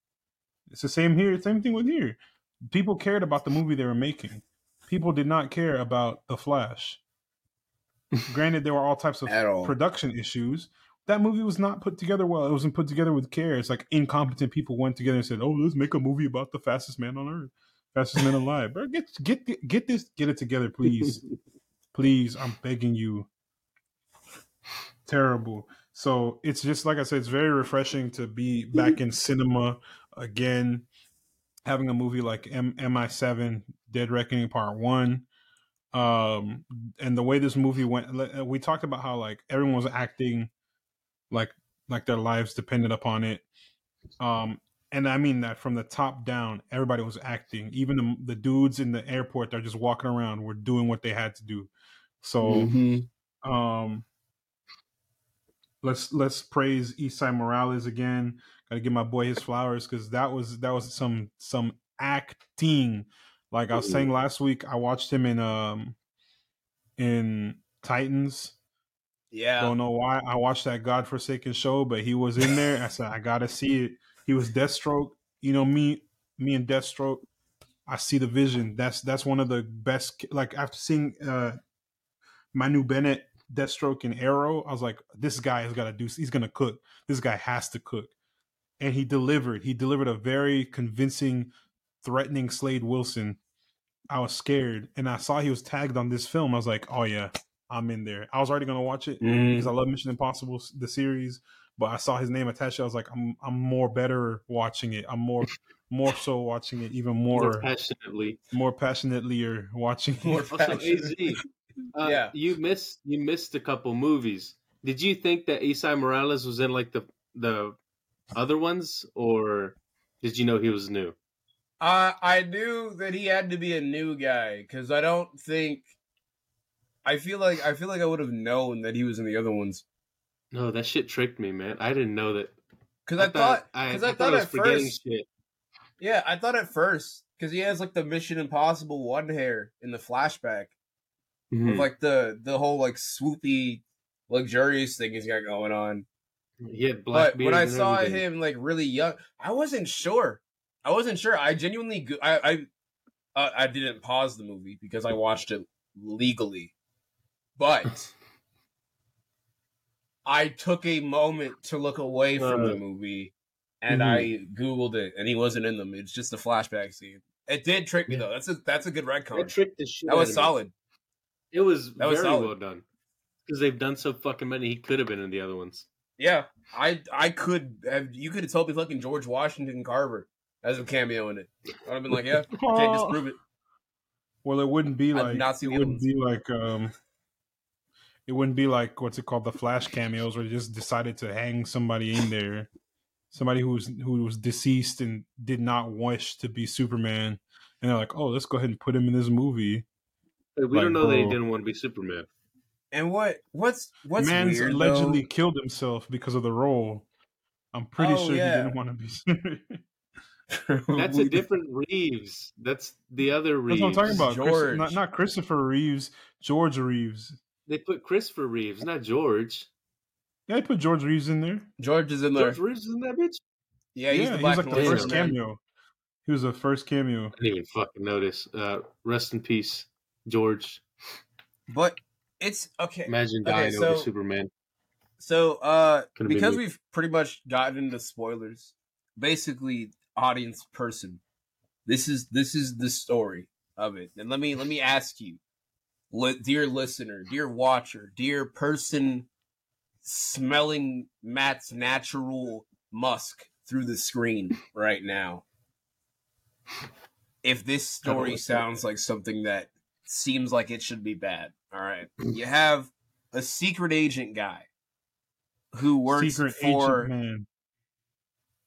It's the same here. Same thing with here. People cared about the movie they were making. People did not care about the Flash. Granted, there were all types of production issues, that movie was not put together well. It wasn't put together with care. It's like incompetent people went together and said, "Oh, let's make a movie about the fastest man on earth, fastest man alive." Bro, get get get this, get it together, please, please. I'm begging you. Terrible. So it's just like I said, it's very refreshing to be back in cinema again, having a movie like M- MI7, Dead Reckoning Part One. Um, and the way this movie went, we talked about how like everyone was acting like like their lives depended upon it. Um, and I mean that from the top down, everybody was acting. Even the, the dudes in the airport that are just walking around were doing what they had to do. So, mm-hmm. um, let's let's praise Esai Morales again. Got to give my boy his flowers because that was that was some some acting. Like I was saying last week, I watched him in um in Titans yeah. Don't know why I watched that godforsaken show, but he was in there. I said I gotta see it. He was Deathstroke. You know me, me and Deathstroke. I see the vision. That's that's one of the best. Like after seeing uh Manu Bennett, Deathstroke, and Arrow, I was like, this guy has got to do. He's gonna cook. This guy has to cook, and he delivered. He delivered a very convincing, threatening Slade Wilson. I was scared, and I saw he was tagged on this film. I was like, oh yeah, I'm in there. I was already gonna watch it mm. because I love Mission Impossible the series, but I saw his name attached. I was like, I'm I'm more better watching it. I'm more more so watching it even more, more passionately, more passionately or watching more. Also, AZ, uh, yeah, you missed you missed a couple movies. Did you think that Esai Morales was in like the the other ones, or did you know he was new? Uh, I knew that he had to be a new guy because I don't think I feel like I feel like I would have known that he was in the other ones. No, that shit tricked me, man. I didn't know that. Because I, I, thought, because I, I, I, thought, at first, shit. yeah, I thought at first because he has like the Mission Impossible one hair in the flashback, mm-hmm. with like the the whole like swoopy, luxurious thing he's got going on. Black. But when I saw everything. him like really young, I wasn't sure. I wasn't sure. I genuinely, I, I, uh, I didn't pause the movie because I watched it legally but I took a moment to look away from the movie and mm-hmm. I googled it and he wasn't in them. It's just a flashback scene. It did trick me though. That's a that's a good retcon. It tricked the shit. That was solid. It was that very was well done because they've done so fucking many. He could have been in the other ones. Yeah, I I could have. You could have told me fucking George Washington Carver as a cameo in it. I'd have been like, yeah, can't disprove it. Well, it wouldn't be like not it wouldn't be like um it wouldn't be like what's it called the flash cameos where they just decided to hang somebody in there somebody who's who was deceased and did not wish to be superman and they're like oh let's go ahead and put him in this movie we like, don't know bro, that he didn't want to be superman and what what's what's man's weird, allegedly though? killed himself because of the role i'm pretty oh, sure yeah. he didn't want to be Superman. That's a different Reeves. That's the other Reeves. That's what I'm talking about. George. Chris, not, not Christopher Reeves, George Reeves. They put Christopher Reeves, not George. Yeah, they put George Reeves in there. George is in there. George Reeves is in that bitch. Yeah, he's yeah, the black he was like the first cameo. He was the first cameo. I didn't even fucking notice. Uh, rest in peace, George. But it's okay. Imagine dying okay, so, over Superman. So, uh, because we've pretty much gotten into spoilers, basically, audience person, this is this is the story of it. And let me let me ask you, li- dear listener, dear watcher, dear person smelling Matt's natural musk through the screen right now. If this story sounds like something that seems like it should be bad, all right. You have a secret agent guy who works secret for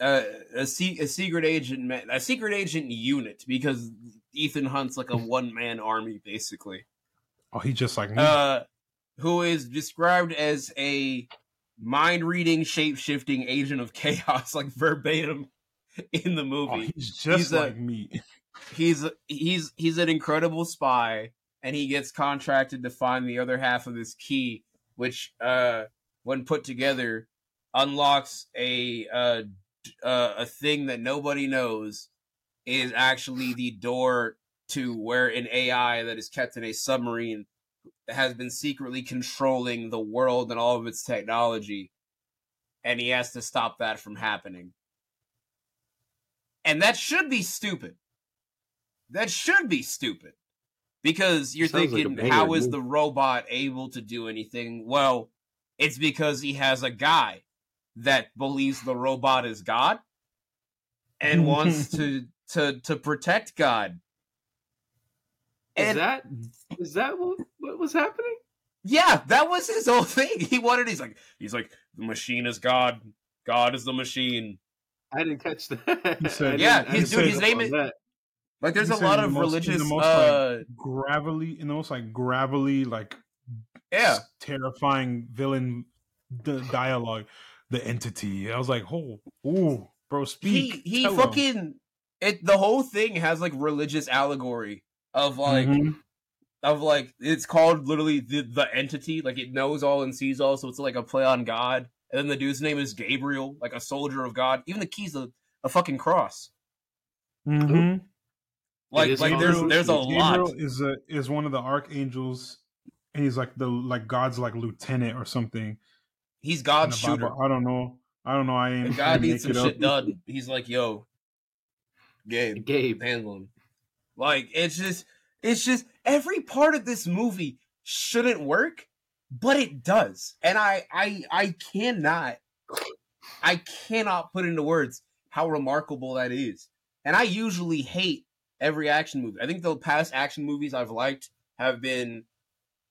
uh, a, a secret agent man, a secret agent unit because Ethan Hunt's like a one man army basically. Oh, he's just like me. Uh, who is described as a mind reading, shape shifting agent of chaos, like verbatim in the movie. Oh, he's just he's like a, me. He's he's he's an incredible spy, and he gets contracted to find the other half of this key, which, uh, when put together, unlocks a uh, uh, a thing that nobody knows is actually the door to where an AI that is kept in a submarine has been secretly controlling the world and all of its technology, and he has to stop that from happening. And that should be stupid. That should be stupid. Because you're thinking, like how is the robot able to do anything? Well, it's because he has a guy that believes the robot is God and wants to to to protect God and, is that is that what, what was happening? Yeah, that was his whole thing. He wanted. He's like, he's like, the machine is God. God is the machine. I didn't catch that. He said, yeah, he's dude. His name is. That. Like, there's he a lot of most, religious, most, uh, like, gravelly, in the most like gravelly, like, yeah, terrifying villain d- dialogue. The entity. I was like, oh, ooh, bro, speak. He he fucking him. it. The whole thing has like religious allegory of like mm-hmm. of like it's called literally the the entity like it knows all and sees all so it's like a play on god and then the dude's name is gabriel like a soldier of god. Even the key's a, a fucking cross. Mm-hmm. like like there's there's a gabriel lot. is a is one of the archangels and he's like the like god's like lieutenant or something. He's god's shooter. I don't know. I don't know. I ain't if god needs some shit done. He's like yo gabe gabe. handle him. Like it's just it's just every part of this movie shouldn't work, but it does. And I I I cannot I cannot put into words how remarkable that is. And I usually hate every action movie. I think the past action movies I've liked have been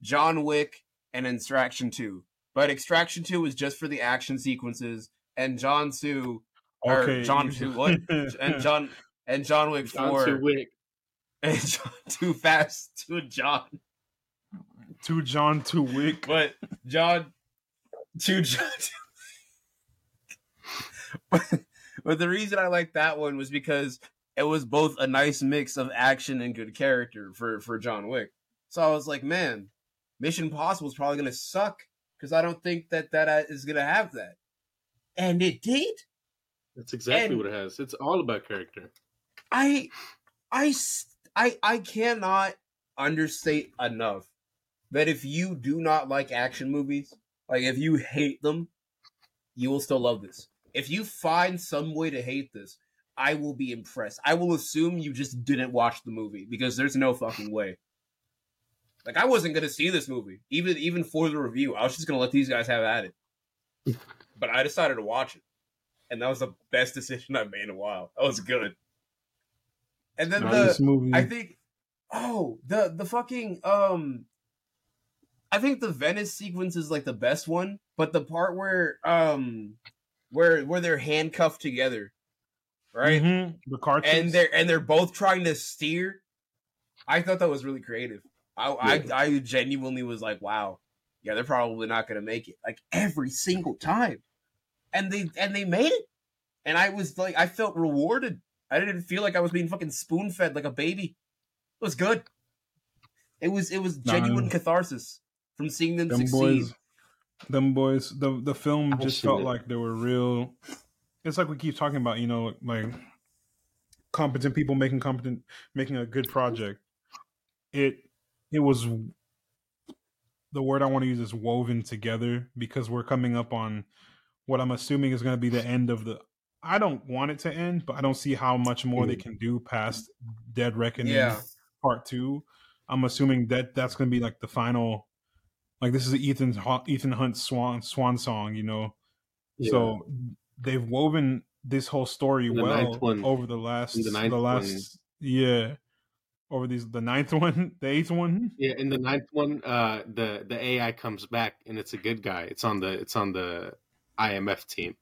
John Wick and Extraction 2. But Extraction 2 was just for the action sequences and John 2 okay. or John 2 what? and John and John Wick 4 John Wick and John too fast to John. To John too weak. But John to John but, but the reason I like that one was because it was both a nice mix of action and good character for for John Wick. So I was like, man, Mission Impossible is probably gonna suck because I don't think that that uh, gonna have that, and it did. That's exactly and what it has. It's all about character. I, I, I I cannot understate enough that if you do not like action movies, like if you hate them, you will still love this. If you find some way to hate this, I will be impressed. I will assume you just didn't watch the movie because there's no fucking way. Like I wasn't gonna see this movie, even even for the review. I was just gonna let these guys have at it. But I decided to watch it, and that was the best decision I've made in a while. That was good. And then nice the movie. I think oh the the fucking um I think the Venice sequence is like the best one, but the part where um where where they're handcuffed together, right? Mm-hmm. The car and they're and they're both trying to steer. I thought that was really creative. I yeah. I, I genuinely was like, wow, yeah, they're probably not gonna make it like every single time, and they and they made it, and I was like, I felt rewarded I didn't feel like I was being fucking spoon fed like a baby. It was good. It was it was genuine nah, catharsis from seeing them, them succeed. Boys, them boys, the the film I just felt it. like they were real. It's like we keep talking about, you know, like competent people making competent, making a good project. It it was the word I want to use is woven together because we're coming up on what I'm assuming is going to be the end of the. I don't want it to end, but I don't see how much more they mm. can do past Dead Reckoning yeah. Part Two. I'm assuming that that's going to be like the final. Like this is Ethan Ethan Hunt's swan swan song, you know. Yeah. So they've woven this whole story the well over the last the, the last one. yeah over these the ninth one, the eighth one. Yeah, in the ninth one, uh, the the AI comes back and it's a good guy. It's on the it's on the IMF team.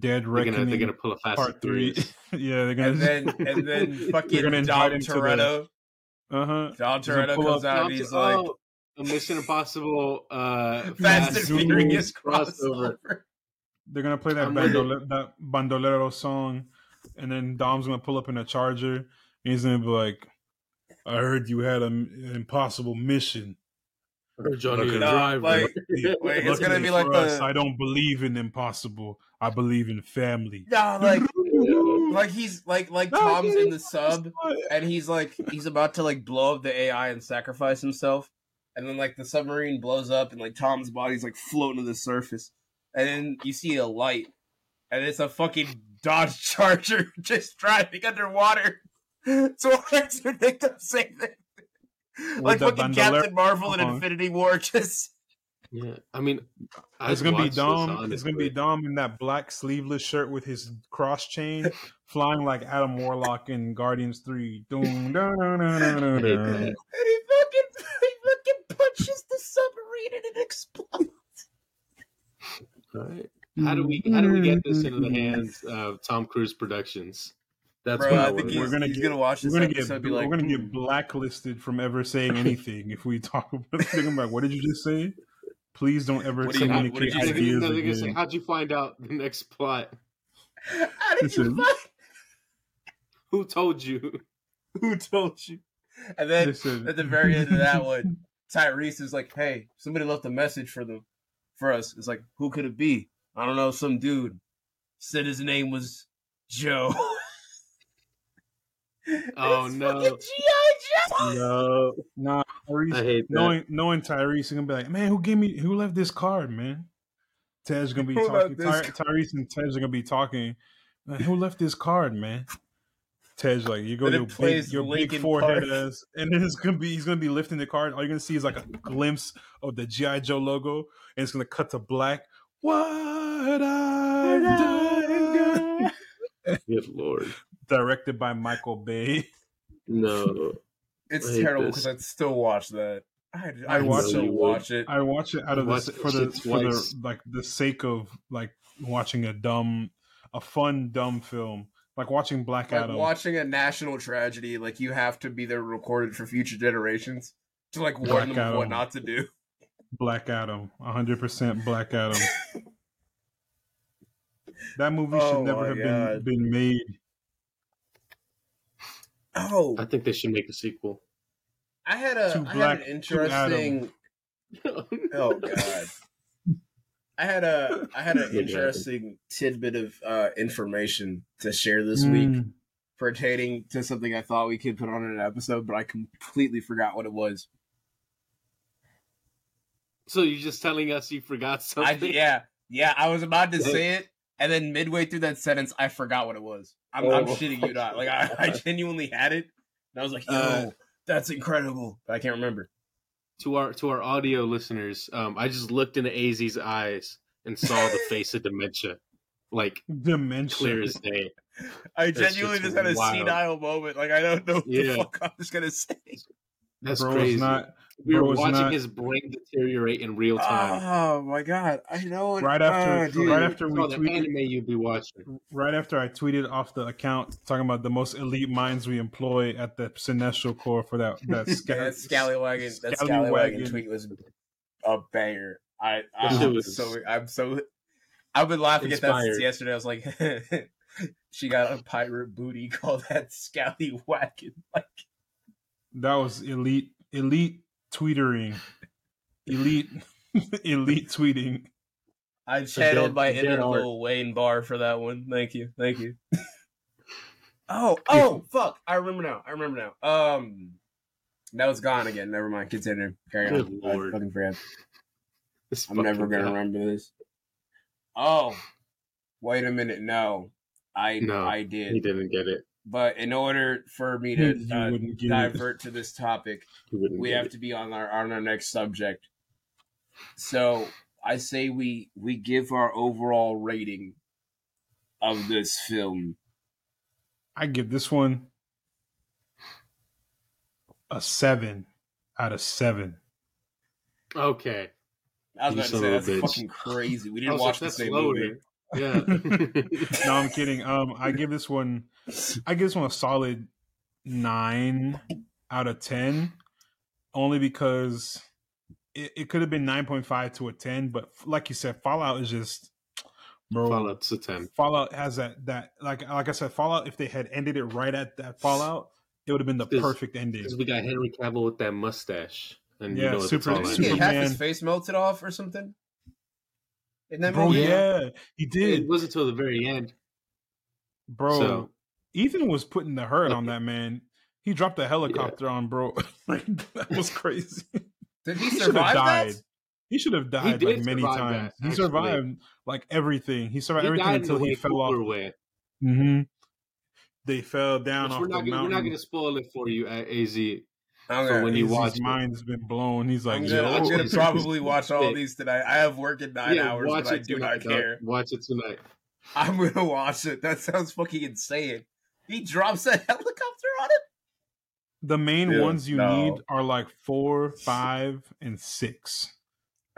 Dead Reckoning. They're gonna, they're gonna pull a fast part three. yeah, they're gonna and then and then fucking Dom Toretto. Uh huh. Dom Toretto comes out. and He's like. A Mission Impossible uh, Fast, Fast and Furious crossover. They're gonna play that, bandole- that bandolero song, and then Dom's gonna pull up in a Charger, and he's gonna be like, I heard you had an impossible mission. I heard Johnny a driver. Like, wait, it's gonna be like the. I don't believe in impossible. I believe in family. Nah, like, like he's like like Tom's in the sub, and he's like he's about to like blow up the AI and sacrifice himself, and then like the submarine blows up, and like Tom's body's like floating to the surface, and then you see a light, and it's a fucking Dodge Charger just driving underwater. so I predict the same thing. like fucking Captain Marvel in uh-huh. Infinity War, just. Yeah, I mean, it's gonna be Dom. It's gonna be Dom in that black sleeveless shirt with his cross chain, flying like Adam Warlock in Guardians Three. Doom, da, da, da, and he fucking, he fucking punches the submarine and it explodes. All right. How do we how do we get this into the hands of Tom Cruise Productions? That's Bro, what I, think we're gonna he's get, gonna watch this. We're gonna get like, we're gonna get hmm. blacklisted from ever saying anything if we talk about thinking about what did you just say? Please don't ever what communicate you, ideas no, again. Say, how'd you find out the next plot? How did you find? Who told you? Who told you? And then Listen. at the very end of that one, Tyrese is like, "Hey, somebody left a message for them, for us." It's like, who could it be? I don't know. Some dude said his name was Joe. Oh no! GI Joe. No, nah, Tyrese. I hate that. knowing knowing Tyrese is gonna be like, man, who gave me who left this card, man? Ted's gonna be talking. Ty- Tyrese and Ted's are gonna be talking. who left this card, man? Ted's like, you go your big, your big forehead ass, and then it's gonna be he's gonna be lifting the card. All you're gonna see is like a glimpse of the GI Joe logo, and it's gonna cut to black. What I've done. Good lord directed by Michael Bay. No, it's terrible because I'd still watch that. I, I, I watch it. Watch it. I watch it out of the for the for the like the sake of like watching a dumb, a fun dumb film. Like watching Black like Adam. Watching a national tragedy, like you have to be there recorded for future generations to like warn them of what not to do. Black Adam, hundred percent Black Adam. that movie should oh never have God. been been made Oh, I think they should make a sequel. I had a I had an interesting. oh God. I had a I had an interesting tidbit of uh, information to share this mm. week pertaining to something I thought we could put on an episode, but I completely forgot what it was. So you're just telling us you forgot something? I, yeah, yeah. I was about to say it, and then midway through that sentence, I forgot what it was. I'm, oh. I'm shitting you not. Like I, I, genuinely had it, and I was like, "Yo, uh, that's incredible," but I can't remember. To our to our audio listeners, um, I just looked into AZ's eyes and saw the face of dementia, like dementia, clear as day. I genuinely just had a wild. senile moment. Like I don't know what yeah. the fuck I'm just gonna say. That's Bro crazy. Not, we were watching not... his brain deteriorate in real time. Oh my god! I know. Right after, oh, right after we tweeted, anime you'd be watching. Right after I tweeted off the account talking about the most elite minds we employ at the Cinestro Corps for that that, sca- that scallywag that scallywag tweet was a banger. I, I was so I'm so I've been laughing inspired. at that since yesterday. I was like, she got a pirate booty called that scallywag. Like that was elite, elite tweetering, elite, elite tweeting. I channeled my inner Lil Wayne bar for that one. Thank you, thank you. oh, oh, fuck! I remember now. I remember now. Um, That was gone again. Never mind. Continue. Carry Good on. Lord. fucking forget. I'm never gonna remember this. Oh, wait a minute. No, I no, I did. He didn't get it. But in order for me to uh, divert to this topic, we have it. to be on our on our next subject. So I say we we give our overall rating of this film. I give this one a seven out of seven. Okay. I was about to say that's bitch. fucking crazy. We didn't watch like, the same movie. Yeah. no, I'm kidding. Um, I give this one, I give this one a solid nine out of ten, only because it, it could have been nine point five to a ten, but like you said, Fallout is just bro. Fallout's a ten. Fallout has that that like like I said, Fallout. If they had ended it right at that Fallout, it would have been the perfect ending. Because we got Henry Cavill with that mustache. And yeah, you know super, Did he half his face melted off or something? In that Bro, movie? yeah, he did. It wasn't until the very end. Bro, so, Ethan was putting the hurt on that man. He dropped a helicopter yeah. on bro. like that was crazy. Did he, he survive died. that? He should have died like many times. That, he survived like everything. He survived he everything until he fell off. Mm-hmm. They fell down off we're not, the mountain. We're not going to spoil it for you at AZ. Okay. So when you watch, his mind's been blown. He's like, I'm gonna, I'm gonna probably watch all these tonight. I have work in nine yeah, hours, but I do tonight, not care. Dog. Watch it tonight. I'm gonna watch it. That sounds fucking insane. He drops a helicopter on it. The main Dude, ones you no. need are like four, five, and six.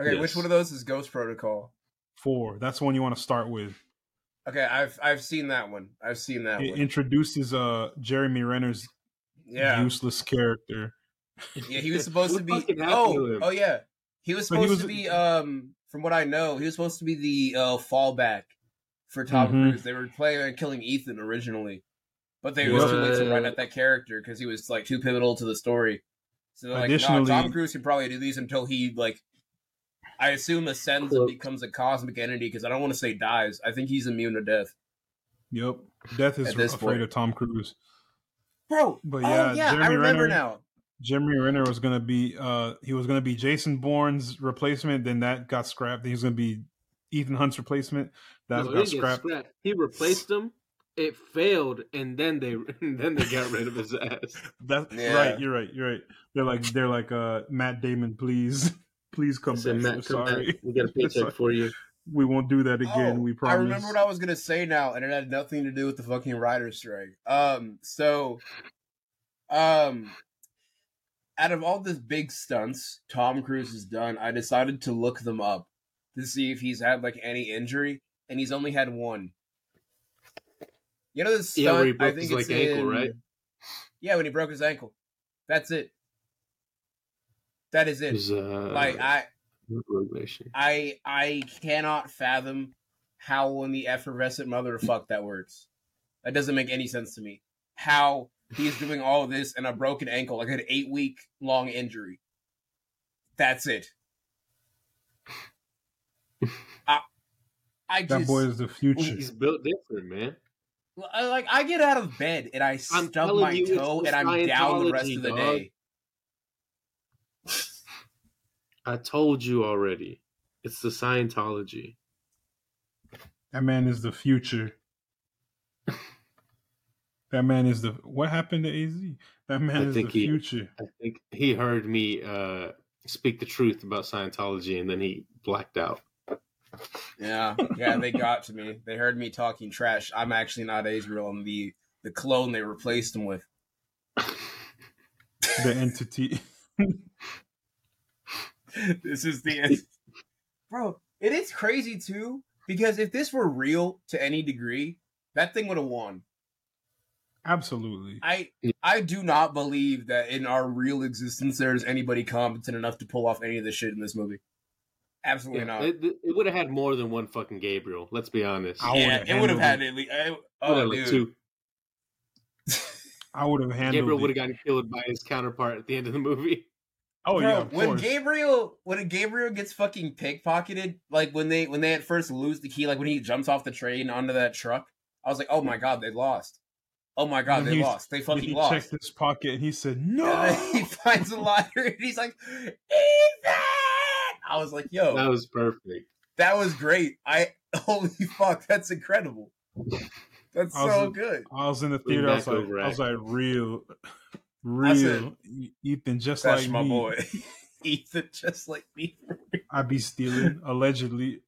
Okay, yes. which one of those is Ghost Protocol? Four. That's the one you want to start with. Okay, I've I've seen that one. I've seen that it one. introduces uh Jeremy Renner's yeah. useless character. Yeah, he was supposed to be. Oh, oh yeah, he was supposed he was, to be. Um, from what I know, he was supposed to be the uh, fallback for Tom mm-hmm. Cruise. They were playing on killing Ethan originally, but they was too late to write out that character because he was like too pivotal to the story. So they're like, no, Tom Cruise can probably do these until he like. I assume ascends and becomes a cosmic entity because I don't want to say dies. I think he's immune to death. Yep, death is afraid point. of Tom Cruise. Bro, but yeah, oh, yeah, Jeremy I remember Renner, now. Jeremy Renner was gonna be uh he was gonna be Jason Bourne's replacement. Then that got scrapped. He was gonna be Ethan Hunt's replacement. That no, got scrapped. scrapped. He replaced him. It failed, and then they then they got rid of his ass. That's yeah. right. You're right. You're right. They're like they're like uh Matt Damon, please, please come back. Matt, come sorry, back. we got a paycheck for you. We won't do that again. Oh, we promise. I remember what I was gonna say now, and it had nothing to do with the fucking writer's strike. Um, so, um, out of all the big stunts Tom Cruise has done, I decided to look them up to see if he's had like any injury, and he's only had one. You know this stunt? Yeah, where he broke I think his like in, ankle, right? Yeah, when he broke his ankle. That's it. That is it. Uh, like I, I, I cannot fathom how in the effervescent motherfuck that works. That doesn't make any sense to me. How He's doing all of this and a broken ankle, like an eight week long injury. That's it. I, I just, that boy is the future. He's built different, man. Like I get out of bed and I stub my toe and I'm down the rest of the dog. day. I told you already. It's the Scientology. That man is the future. That man is the what happened to AZ? That man I is the he, future. I think he heard me uh, speak the truth about Scientology and then he blacked out. Yeah, yeah, they got to me. They heard me talking trash. I'm actually not Israel. I'm the the clone they replaced him with. the entity. this is the bro. It is crazy too because if this were real to any degree, that thing would have won. Absolutely. I I do not believe that in our real existence there is anybody competent enough to pull off any of this shit in this movie. Absolutely yeah, not. It, it would have had more than one fucking Gabriel. Let's be honest. I yeah, it would have had at least. I, oh, dude. two. I would have handled. Gabriel would have gotten killed by his counterpart at the end of the movie. Oh Bro, yeah, when course. Gabriel when Gabriel gets fucking pickpocketed, like when they when they at first lose the key, like when he jumps off the train onto that truck, I was like, oh my god, they lost. Oh my god, they lost. They fucking he lost. He checked his pocket and he said, no. And he finds a lighter and he's like, Ethan! I was like, yo. That was perfect. That was great. I holy fuck, that's incredible. That's so in, good. I was in the theater. I was like, I was like, real, real said, Ethan, just like my me. boy. Ethan, just like me. I'd be stealing allegedly.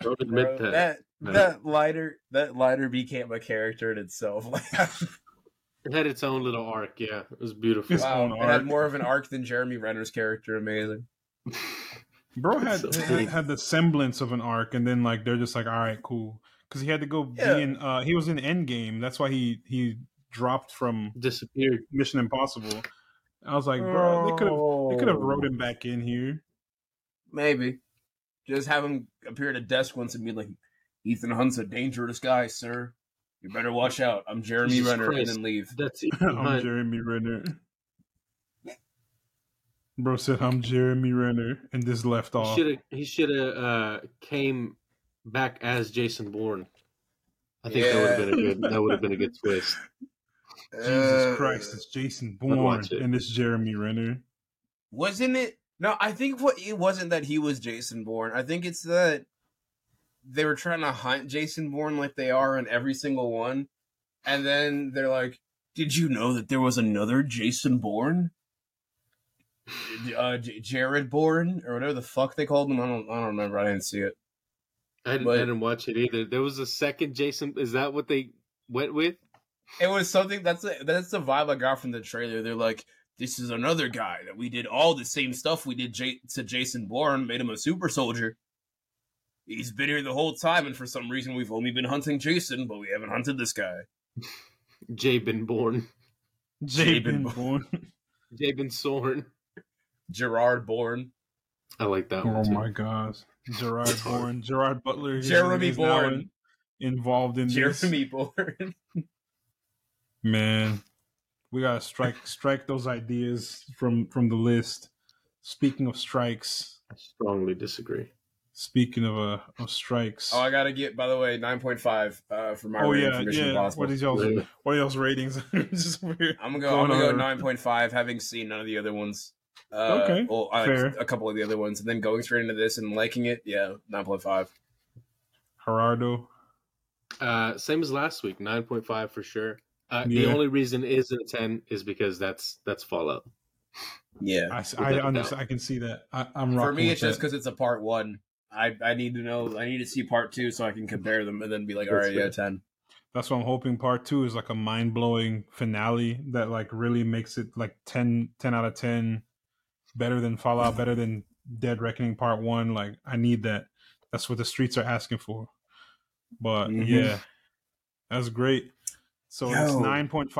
Don't admit Bro, that. That that lighter that lighter became a character in itself. it had its own little arc. Yeah, it was beautiful. Wow, it arc. had more of an arc than Jeremy Renner's character. Amazing. Bro had, so had, had the semblance of an arc, and then like they're just like, all right, cool, because he had to go yeah. be in. Uh, he was in Endgame. That's why he he dropped from disappeared Mission Impossible. I was like, bro, they could have they could have wrote him back in here. Maybe just have him appear at a desk once and be like, Ethan Hunt's a dangerous guy, sir. You better watch out. I'm Jeremy Jesus Renner, Christ. and then leave. That's I'm Hunt. Jeremy Renner. Bro said I'm Jeremy Renner and just left off. He should have uh, came back as Jason Bourne. I think yeah. that would have been a good that would have been a good twist. Jesus uh, Christ, it's Jason Bourne it. and it's Jeremy Renner. Wasn't it? No, I think what it wasn't that he was Jason Bourne. I think it's that they were trying to hunt Jason Bourne like they are in every single one, and then they're like, "Did you know that there was another Jason Bourne?" Uh, J- Jared Bourne or whatever the fuck they called him. I don't. I don't remember. I didn't see it. I didn't, but, I didn't watch it either. There was a second Jason. Is that what they went with? It was something that's a, that's the vibe I got from the trailer. They're like, this is another guy that we did all the same stuff we did J- to Jason Bourne, made him a super soldier. He's been here the whole time, and for some reason we've only been hunting Jason, but we haven't hunted this guy. Jay been born. Jay been born. Jay been Sorn. Gerard Bourne. I like that oh one. Oh my gosh. Gerard Bourne. Gerard Butler. Jeremy Bourne. Involved in Jeremy this. Bourne. Man. We gotta strike strike those ideas from from the list. Speaking of strikes. I strongly disagree. Speaking of uh of strikes. Oh, I gotta get by the way nine point five uh for my oh, rating yeah, for Mission yeah. Impossible. What is y'all's yeah. what are y'all's ratings? Just weird. I'm gonna go. I'm gonna go nine point five, having seen none of the other ones. Uh, okay, well, I like a couple of the other ones, and then going straight into this and liking it. Yeah, nine point five. Gerardo. Uh, same as last week, nine point five for sure. Uh, yeah. The only reason is a ten is because that's that's Fallout. Yeah, I, I understand. I can see that. I, am for me. It's just because it's a part one. I I need to know. I need to see part two so I can compare them and then be like, all right, yeah, ten. That's what I'm hoping. Part two is like a mind blowing finale that like really makes it like 10, 10 out of ten, better than Fallout, better than Dead Reckoning Part One. Like I need that. That's what the streets are asking for. But mm-hmm. yeah, that's great. So Yo. it's 9.5,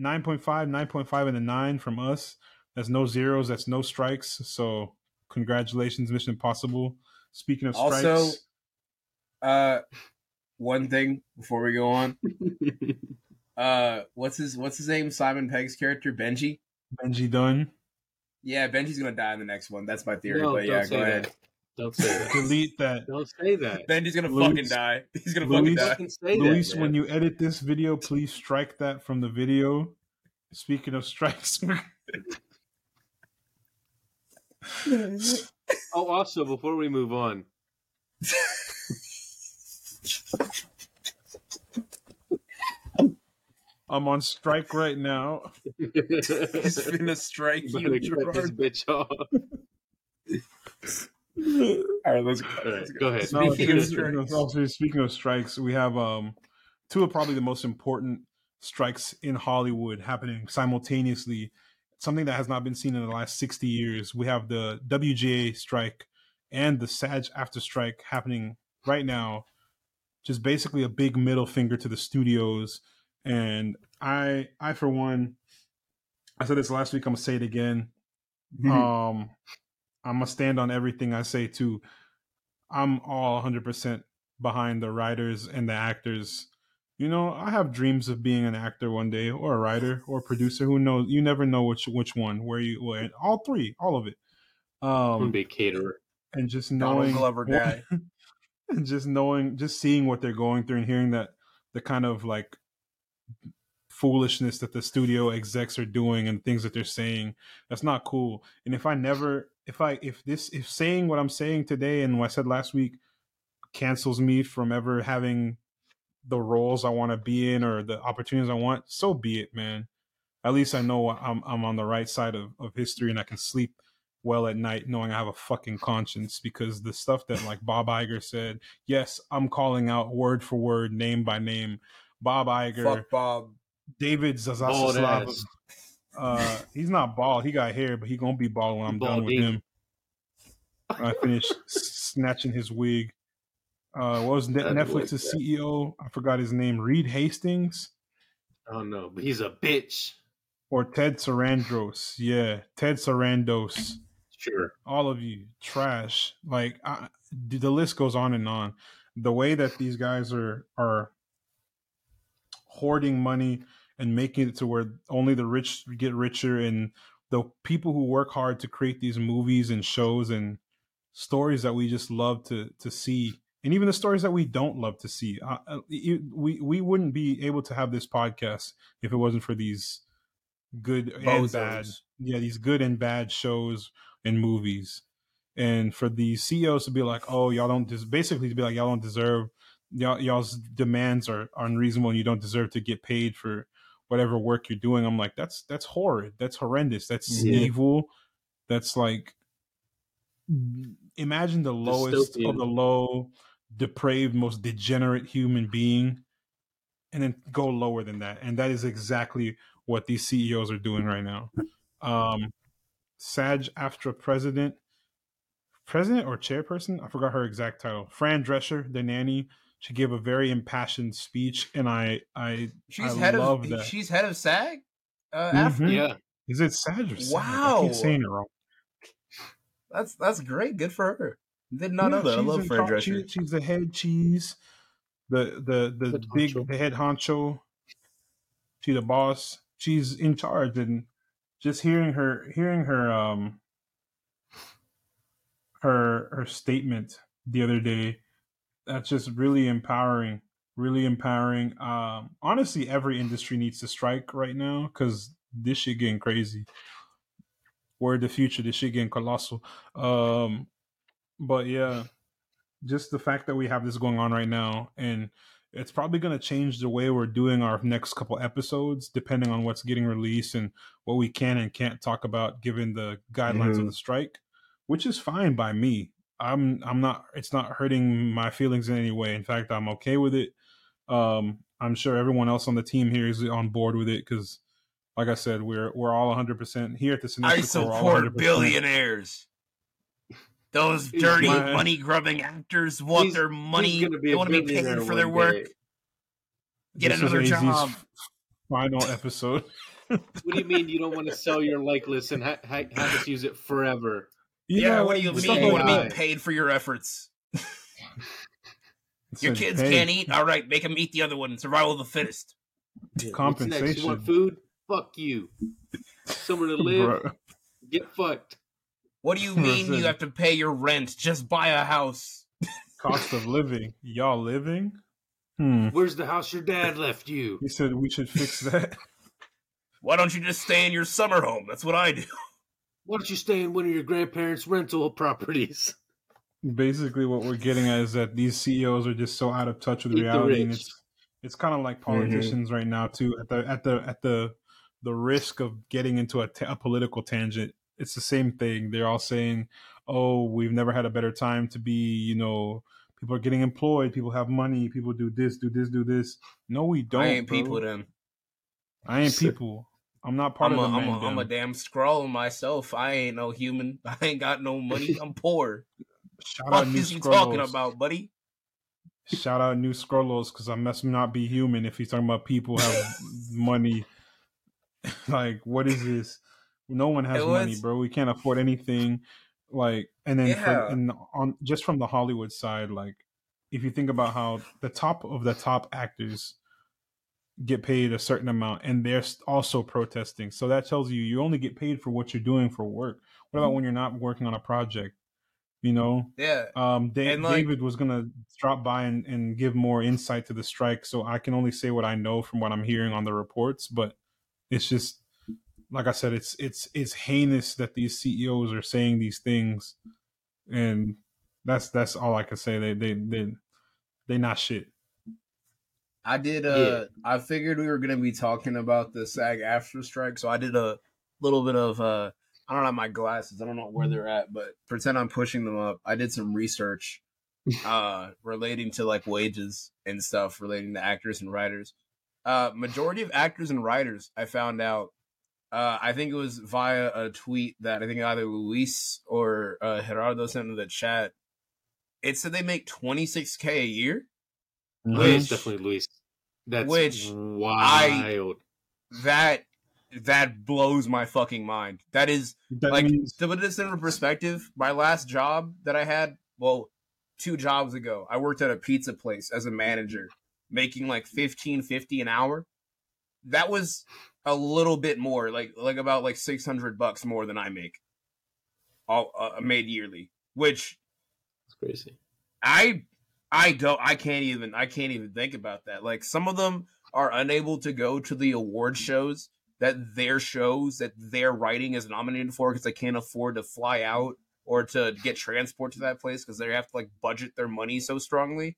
9.5, 9.5, and a 9 from us. That's no zeros. That's no strikes. So congratulations, Mission Impossible. Speaking of strikes. Also, uh, one thing before we go on. uh, what's his what's his name? Simon Pegg's character, Benji. Benji Dunn. Yeah, Benji's gonna die in the next one. That's my theory. No, but yeah, go ahead. That. Don't say that. Delete that. Don't say that. Benji's gonna Luis, fucking die. He's gonna Luis, fucking die. Luis, that, when you edit this video, please strike that from the video. Speaking of strikes. oh, also, before we move on. I'm on strike right now. He's gonna strike you, Gerard. This bitch off. All right, let's, All right, let's go. go. ahead. Speaking, of strikes. speaking of strikes, we have um, two of probably the most important strikes in Hollywood happening simultaneously. Something that has not been seen in the last 60 years. We have the WGA strike and the SAG after strike happening right now. Just basically a big middle finger to the studios. And I, I for one, I said this last week. I'm gonna say it again. Mm-hmm. Um, I'm gonna stand on everything I say too. I'm all 100% behind the writers and the actors. You know, I have dreams of being an actor one day, or a writer, or a producer. Who knows? You never know which which one. Where you, where, all three, all of it. Um, be a caterer, and just knowing Glover guy, and just knowing, just seeing what they're going through, and hearing that the kind of like foolishness that the studio execs are doing and things that they're saying. That's not cool. And if I never, if I, if this, if saying what I'm saying today and what I said last week cancels me from ever having the roles I want to be in or the opportunities I want, so be it, man. At least I know I'm I'm on the right side of, of history and I can sleep well at night knowing I have a fucking conscience because the stuff that like Bob Iger said, yes, I'm calling out word for word, name by name. Bob Iger, Fuck Bob, David Zazaslav. Uh, he's not bald. He got hair, but he gonna be bald when I'm done with him. I finish snatching his wig. Uh, what was Netflix's CEO? I forgot his name. Reed Hastings. I don't know, but he's a bitch. Or Ted Sarandos. Yeah, Ted Sarandos. Sure. All of you trash. Like I, the list goes on and on. The way that these guys are are hoarding money and making it to where only the rich get richer and the people who work hard to create these movies and shows and stories that we just love to to see and even the stories that we don't love to see. Uh, uh we we wouldn't be able to have this podcast if it wasn't for these good Bozos. and bad yeah these good and bad shows and movies. And for the CEOs to be like oh y'all don't just basically to be like y'all don't deserve y'all, y'all's demands are, are unreasonable and you don't deserve to get paid for whatever work you're doing. I'm like that's that's horrid. That's horrendous. That's yeah. evil. That's like imagine the lowest Dystopian. of the low depraved most degenerate human being and then go lower than that and that is exactly what these ceos are doing right now um SAG-AFTRA president president or chairperson i forgot her exact title fran drescher the nanny she gave a very impassioned speech, and I I she's I head of that. she's head of SAG. Uh, mm-hmm. Yeah, is it SAG or SAG? Wow, I keep saying it wrong. That's that's great. Good for her. Did not yeah. I love Fran Drescher. she's the head cheese, the the the, the big honcho. the head honcho. She's the boss. She's in charge, and just hearing her hearing her um her her statement the other day that's just really empowering really empowering um honestly every industry needs to strike right now because this shit getting crazy word the future this shit getting colossal um but yeah just the fact that we have this going on right now and it's probably going to change the way we're doing our next couple episodes depending on what's getting released and what we can and can't talk about given the guidelines mm-hmm. of the strike which is fine by me I'm I'm not it's not hurting my feelings in any way. In fact, I'm okay with it. Um, I'm sure everyone else on the team here is on board with it because, like I said, we're we're all 100 percent here at the. Semester I support billionaires. Those dirty money grubbing actors want he's, their money. They want to be paid for their work. Day. Get this another job. Final episode. what do you mean you don't want to sell your likeness and ha- ha- have us use it forever? You yeah, what do you mean? You want to be paid for your efforts? your kids paid. can't eat. All right, make them eat the other one. Survival of the fittest. Compensation. You want food? Fuck you. Somewhere to live? Get fucked. What do you mean you have to pay your rent? Just buy a house. Cost of living. Y'all living? Hmm. Where's the house your dad left you? He said we should fix that. Why don't you just stay in your summer home? That's what I do. Why don't you stay in one of your grandparents' rental properties? Basically, what we're getting at is that these CEOs are just so out of touch with Eat reality, and it's it's kind of like mm-hmm. politicians mm-hmm. right now too. At the at the at the the risk of getting into a, t- a political tangent, it's the same thing. They're all saying, "Oh, we've never had a better time to be," you know, people are getting employed, people have money, people do this, do this, do this. No, we don't. I ain't bro. people then. I ain't people. I'm not part I'm of a, the I'm, a, I'm a damn Skrull myself. I ain't no human. I ain't got no money. I'm poor. Shout what out is you talking about, buddy? Shout out new Skrullos because I must not be human if he's talking about people have money. like, what is this? No one has money, bro. We can't afford anything. Like, and then yeah. for, and on just from the Hollywood side, like, if you think about how the top of the top actors get paid a certain amount and they're also protesting. So that tells you you only get paid for what you're doing for work. What about when you're not working on a project? You know, yeah. Um, Dave, like, David was gonna drop by and, and give more insight to the strike, so I can only say what I know from what I'm hearing on the reports. But it's just like I said, it's it's it's heinous that these CEOs are saying these things, and that's that's all I can say. They they they they not shit. I did. Uh, yeah. I figured we were gonna be talking about the SAG-AFTRA strike, so I did a little bit of. Uh, I don't have my glasses. I don't know where they're at, but pretend I'm pushing them up. I did some research uh, relating to like wages and stuff relating to actors and writers. Uh, majority of actors and writers, I found out. Uh, I think it was via a tweet that I think either Luis or uh, Gerardo sent in the chat. It said they make 26k a year. Mm-hmm. Which definitely Luis. That's which wild. I, that that blows my fucking mind. That is that like means... to put this in perspective. My last job that I had, well, two jobs ago, I worked at a pizza place as a manager, making like fifteen fifty an hour. That was a little bit more, like like about like six hundred bucks more than I make, all uh, made yearly. Which, it's crazy. I I don't. I can't even. I can't even think about that. Like some of them are unable to go to the award shows that their shows that their writing is nominated for because they can't afford to fly out or to get transport to that place because they have to like budget their money so strongly,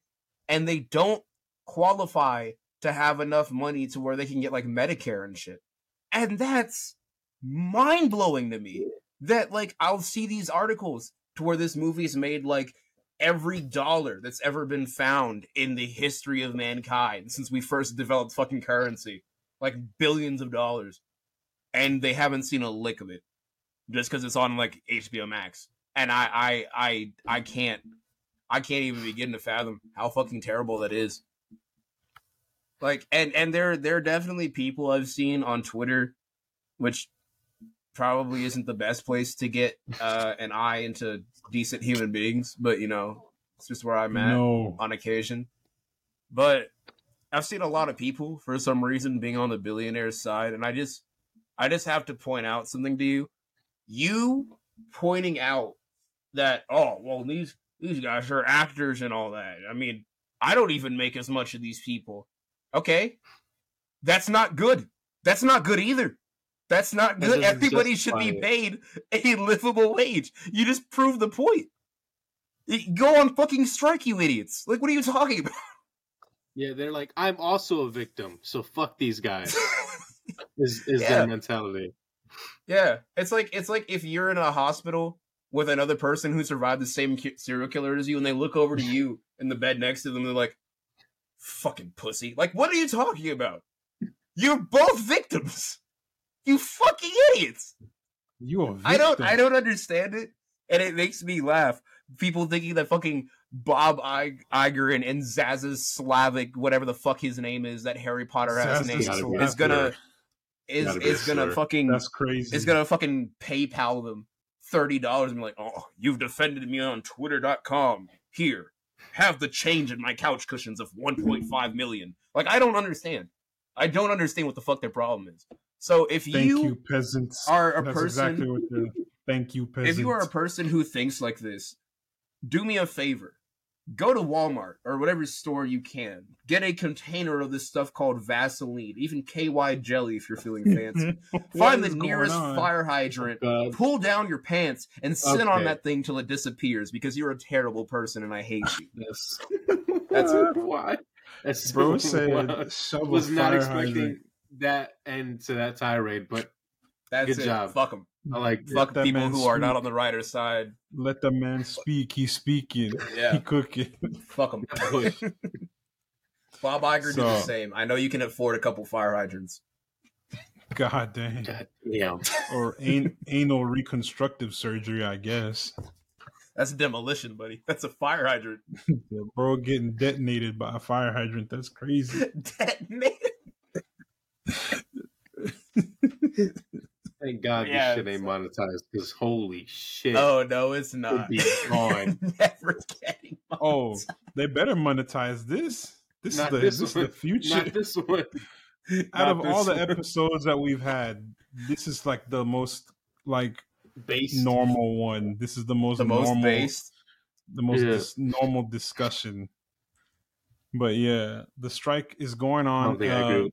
and they don't qualify to have enough money to where they can get like Medicare and shit. And that's mind blowing to me. That like I'll see these articles to where this movie's made like every dollar that's ever been found in the history of mankind since we first developed fucking currency. Like billions of dollars. And they haven't seen a lick of it. Just because it's on like HBO Max. And I I I I can't I can't even begin to fathom how fucking terrible that is. Like and and there there are definitely people I've seen on Twitter, which probably isn't the best place to get uh, an eye into decent human beings, but you know, it's just where I'm at no. on occasion. But I've seen a lot of people for some reason being on the billionaire side, and I just I just have to point out something to you. You pointing out that oh well these these guys are actors and all that. I mean, I don't even make as much of these people. Okay. That's not good. That's not good either. That's not good. Everybody should be paid a livable wage. You just prove the point. Go on fucking strike, you idiots. Like, what are you talking about? Yeah, they're like, I'm also a victim, so fuck these guys. is is yeah. their mentality. Yeah, it's like it's like if you're in a hospital with another person who survived the same serial killer as you, and they look over to you in the bed next to them, they're like, "Fucking pussy!" Like, what are you talking about? You're both victims. You fucking idiots! You are. I don't I don't understand it, and it makes me laugh. People thinking that fucking Bob Iger and, and Zaz's Slavic, whatever the fuck his name is, that Harry Potter has name, is gonna is is gonna fucking that's crazy. Is gonna fucking PayPal them thirty dollars and be like, oh, you've defended me on Twitter.com. Here, have the change in my couch cushions of 1.5 million. Like, I don't understand. I don't understand what the fuck their problem is. So if thank you, you peasants are a That's person, exactly what thank you peasants. If you are a person who thinks like this, do me a favor. Go to Walmart or whatever store you can. Get a container of this stuff called Vaseline, even KY jelly if you're feeling fancy. Find the nearest fire hydrant, oh, pull down your pants, and sit okay. on that thing till it disappears because you're a terrible person and I hate you. Yes. That's why. That's Bro said, was not expecting. Hydrant that end to that tirade, but that's good it. job. Fuck them. I like fuck people who speak. are not on the writer's side. Let the man speak. He's speaking. Yeah, he cooking. Fuck him. Bob Iger so, did the same. I know you can afford a couple fire hydrants. God damn. God, yeah. Or an- anal reconstructive surgery, I guess. That's a demolition, buddy. That's a fire hydrant. bro getting detonated by a fire hydrant. That's crazy. detonated. Thank God yeah, this shit ain't monetized because holy shit. Oh no, it's not. Be gone. Never getting monetized. Oh, they better monetize this. This not is the this, this is the future. Not this one. Out of all the episodes that we've had, this is like the most like based normal one. This is the most the most based. the most yeah. dis- normal discussion. But yeah, the strike is going on. I don't, uh,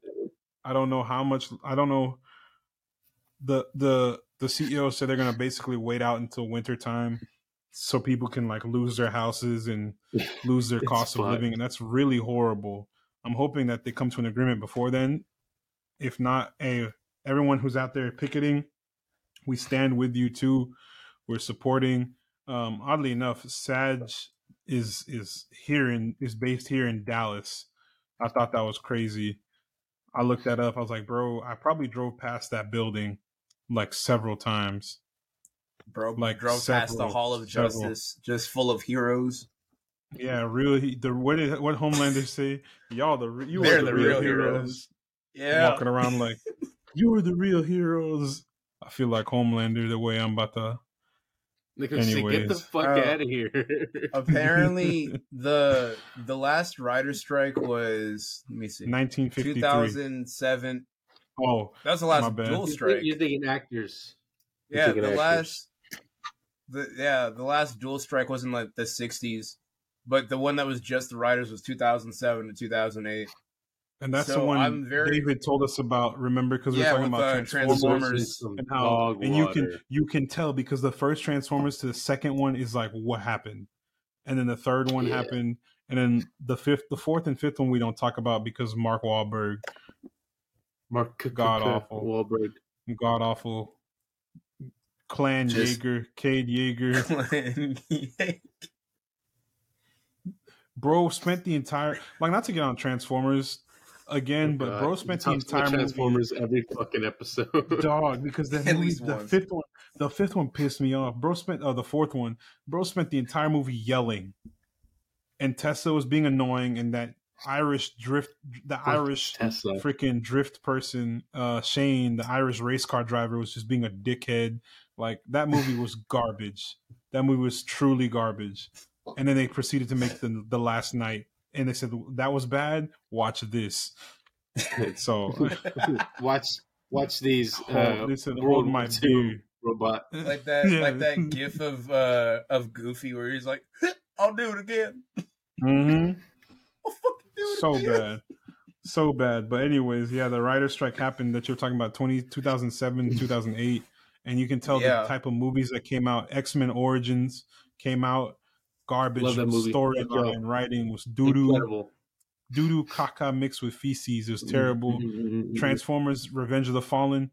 I, I don't know how much. I don't know. The the the CEO said they're gonna basically wait out until winter time so people can like lose their houses and lose their cost of living, and that's really horrible. I'm hoping that they come to an agreement before then. If not, a everyone who's out there picketing, we stand with you too. We're supporting. Um, oddly enough, Sag is is here in is based here in Dallas. I thought that was crazy. I looked that up. I was like, bro, I probably drove past that building like several times. Bro, like drove several, past the Hall of Justice, just full of heroes. Yeah, really. The what did what Homelander say? Y'all the you are the, the, real, real heroes. heroes. Yeah, walking around like you are the real heroes. I feel like Homelander the way I'm about to. Anyways. Get the fuck uh, out of here. apparently, the the last writer strike was let me see, 1953, 2007. Oh, that was the last dual strike. You're thinking actors. You're yeah, thinking the actors. last. The, yeah, the last dual strike was in like the 60s, but the one that was just the writers was 2007 to 2008. And that's so the one I'm very, David told us about. Remember, because we are talking about uh, Transformers, Transformers and how, and you can you can tell because the first Transformers to the second one is like what happened, and then the third one yeah. happened, and then the fifth, the fourth and fifth one we don't talk about because Mark Wahlberg, Mark God awful. Wahlberg, God awful, Clan Just... Yeager, Cade Yeager, Clan Yeager. Bro spent the entire like not to get on Transformers again, oh, but bro spent the entire Transformers movie, every fucking episode. Dog, because the movie, the once. fifth one, the fifth one pissed me off. Bro spent, oh, the fourth one, bro spent the entire movie yelling, and Tessa was being annoying, and that Irish drift, the Irish Tessa. freaking drift person, uh, Shane, the Irish race car driver, was just being a dickhead. Like that movie was garbage. That movie was truly garbage. And then they proceeded to make the the last night and they said that was bad. Watch this. so watch watch these. Uh, listen, hold my beer. Robot like that, yeah. like that gif of uh of Goofy where he's like, "I'll do it again." Mm-hmm. So bad, so bad. But anyways, yeah, the writer strike happened that you're talking about 20, 2007, 2008, and you can tell yeah. the type of movies that came out. X Men Origins came out garbage storyline and writing was doo doo doo doo caca mixed with feces. It was mm-hmm, terrible. Mm-hmm, mm-hmm, Transformers: Revenge of the Fallen,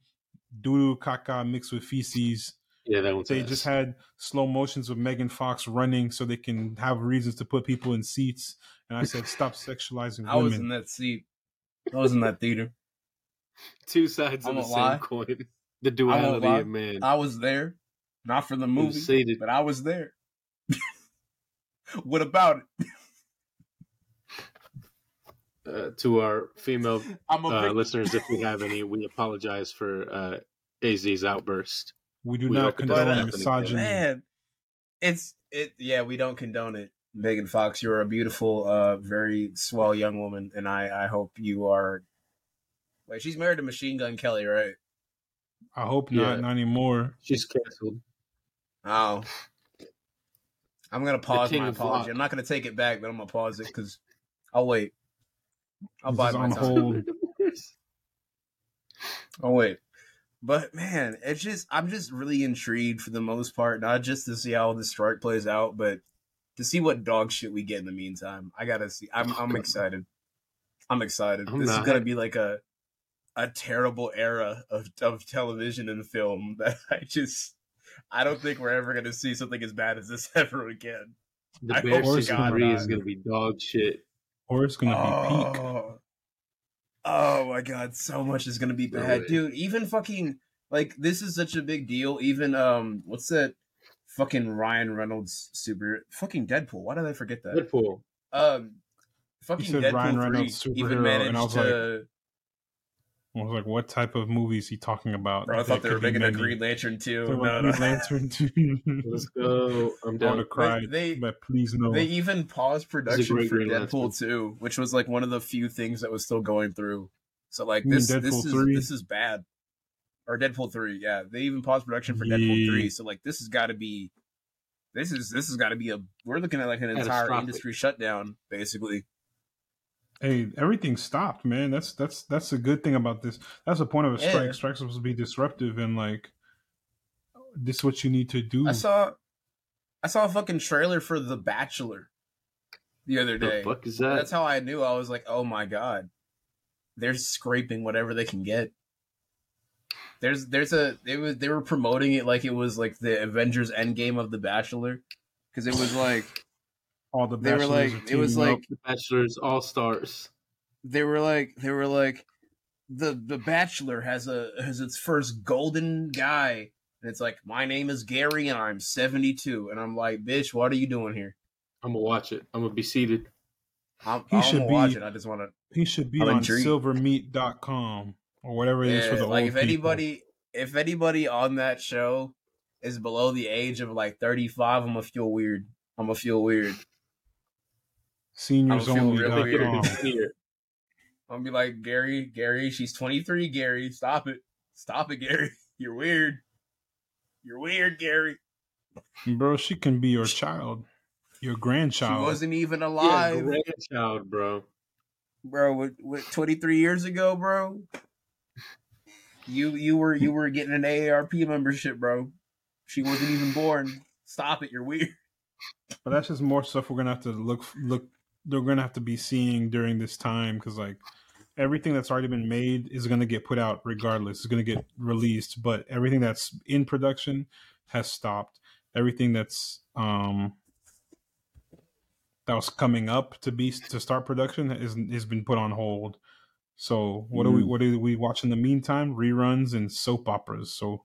doo doo caca mixed with feces. Yeah, that They just had slow motions of Megan Fox running so they can have reasons to put people in seats. And I said, stop sexualizing women. I was in that seat. I was in that theater. Two sides I'm of the lie. same coin. The duality of man. I was there, not for the movie, but I was there. what about it? Uh, to our female uh, listeners, if we have any, we apologize for uh, AZ's outburst. We do we not condone misogyny. Man, it's it. Yeah, we don't condone it. Megan Fox, you're a beautiful, uh, very swell young woman, and I, I hope you are. Wait, she's married to Machine Gun Kelly, right? I hope not, yeah. not anymore. She's canceled. Oh, I'm gonna pause my apology. I'm not gonna take it back, but I'm gonna pause it because I'll wait. I'll buy my time. I'll wait. But man, it's just I'm just really intrigued for the most part, not just to see how the strike plays out, but to see what dog shit we get in the meantime. I gotta see. I'm I'm excited. I'm excited. I'm this not. is gonna be like a a terrible era of of television and film that I just I don't think we're ever going to see something as bad as this ever again. The I Bear season three is going to be dog shit, or it's going to oh. be peak. Oh, oh my god, so much is going to be bad, really? dude. Even fucking like this is such a big deal. Even um, what's that? Fucking Ryan Reynolds super fucking Deadpool. Why did I forget that? Deadpool. Um, fucking Deadpool Ryan Reynolds three even managed to. Like, I was like, what type of movie is he talking about? Bro, I thought they were making a Green Lantern too. No, no, Green Lantern too. Let's go. I'm down. to cry. they, but please no. They even paused production for Green Deadpool Lantern. 2, which was like one of the few things that was still going through. So like this, this is 3? this is bad. Or Deadpool three, yeah. They even paused production for yeah. Deadpool three. So like this has got to be this is this has got to be a. We're looking at like an entire industry shutdown, basically. Hey, everything stopped, man. That's that's that's a good thing about this. That's the point of a strike. Yeah. Strike's supposed to be disruptive and like this is what you need to do. I saw I saw a fucking trailer for The Bachelor the other day. The fuck is that? That's how I knew. I was like, oh my god, they're scraping whatever they can get. There's there's a they was they were promoting it like it was like the Avengers Endgame of The Bachelor. Because it was like all the they were like it was like the bachelors all stars they were like they were like the the bachelor has a has its first golden guy and it's like my name is gary and i'm 72 and i'm like bitch what are you doing here? I'm gonna watch it. I'm gonna be seated. I'm, he I'm should be watch it. i just want to he should be I'm on intrigued. silvermeat.com or whatever it yeah, is for the like if anybody if anybody on that show is below the age of like 35 i'm gonna feel weird i'm gonna feel weird Seniors only. Really I'm gonna be like Gary, Gary, she's 23. Gary, stop it, stop it, Gary. You're weird. You're weird, Gary. Bro, she can be your child, your grandchild. She wasn't even alive. Yeah, grandchild, bro. Bro, with, with 23 years ago, bro. You you were you were getting an AARP membership, bro. She wasn't even born. Stop it, you're weird. But that's just more stuff we're gonna have to look look they're gonna have to be seeing during this time because like everything that's already been made is gonna get put out regardless. It's gonna get released, but everything that's in production has stopped. Everything that's um that was coming up to be to start production is has been put on hold. So what mm. do we what do we watch in the meantime? Reruns and soap operas. So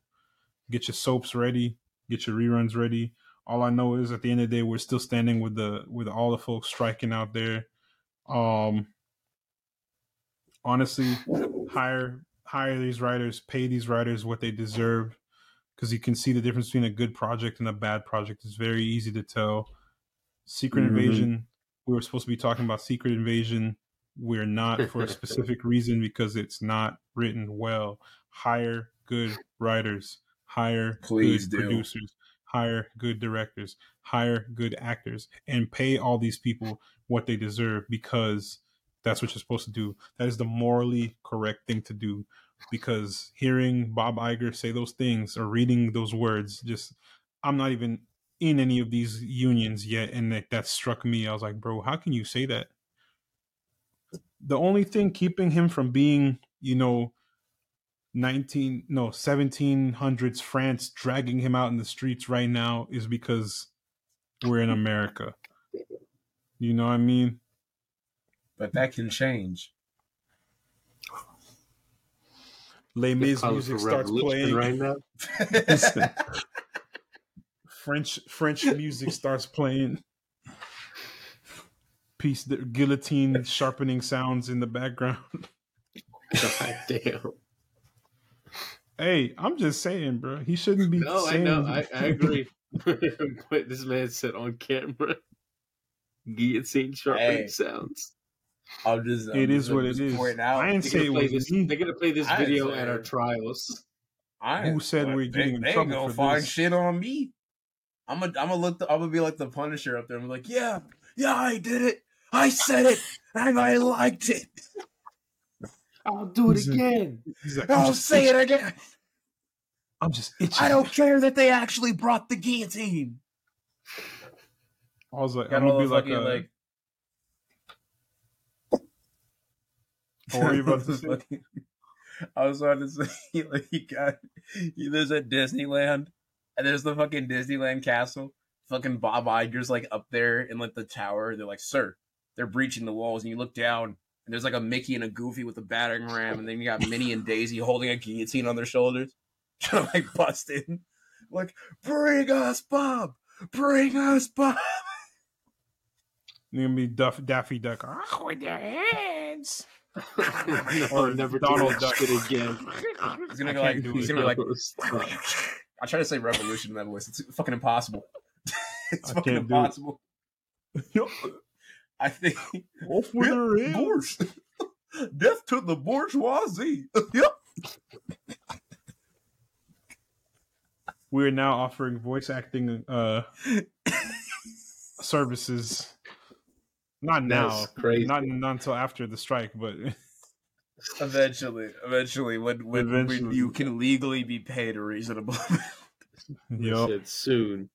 get your soaps ready, get your reruns ready all I know is at the end of the day, we're still standing with the with all the folks striking out there. Um, honestly, hire hire these writers, pay these writers what they deserve, because you can see the difference between a good project and a bad project. It's very easy to tell. Secret mm-hmm. Invasion. We were supposed to be talking about Secret Invasion. We're not for a specific reason because it's not written well. Hire good writers. Hire Please good do. producers hire good directors, hire good actors, and pay all these people what they deserve because that's what you're supposed to do. That is the morally correct thing to do. Because hearing Bob Iger say those things or reading those words, just I'm not even in any of these unions yet, and that, that struck me. I was like, bro, how can you say that? The only thing keeping him from being, you know, 19 no 1700s France dragging him out in the streets right now is because we're in America. You know what I mean? But that can change. Les Mis music starts playing right now. French French music starts playing. Piece the guillotine sharpening sounds in the background. God damn. Hey, I'm just saying, bro. He shouldn't be. No, saying... I know. I, I agree. but this man said on camera, guillotine sharpening hey, sounds. I'm just. I'm it just, what it is. Out. I didn't say it was this, They're gonna play this video at our trials. I Who said we're getting they, in trouble they gonna find this? shit on me. I'm gonna I'm gonna look. The, I'm gonna be like the Punisher up there. I'm like, yeah, yeah, I did it. I said it, and I liked it. I'll do it again. Like, I'll say itching. it again. I'm just itching. I don't care that they actually brought the guillotine. I was like, I'm gonna be like, a, like. What were you about to say? I was about to say, like, you got, he lives at Disneyland, and there's the fucking Disneyland castle. Fucking Bob Iger's like up there in like the tower. They're like, sir, they're breaching the walls, and you look down, and there's like a Mickey and a Goofy with a battering ram, and then you got Minnie and Daisy holding a guillotine on their shoulders, trying to like bust in. Like, bring us Bob! Bring us Bob! You're gonna be Duff, Daffy Duck. Oh, with your hands. no, or never Donald Duck it again. He's gonna go like, he's gonna be like, I try to say revolution in that voice. It's fucking impossible. it's I fucking impossible. I think off with their hands. Death to the bourgeoisie. yep. we're now offering voice acting uh services. Not now, crazy. Not, not until after the strike, but eventually, eventually, when when, eventually. when you can legally be paid a reasonable. yep. soon,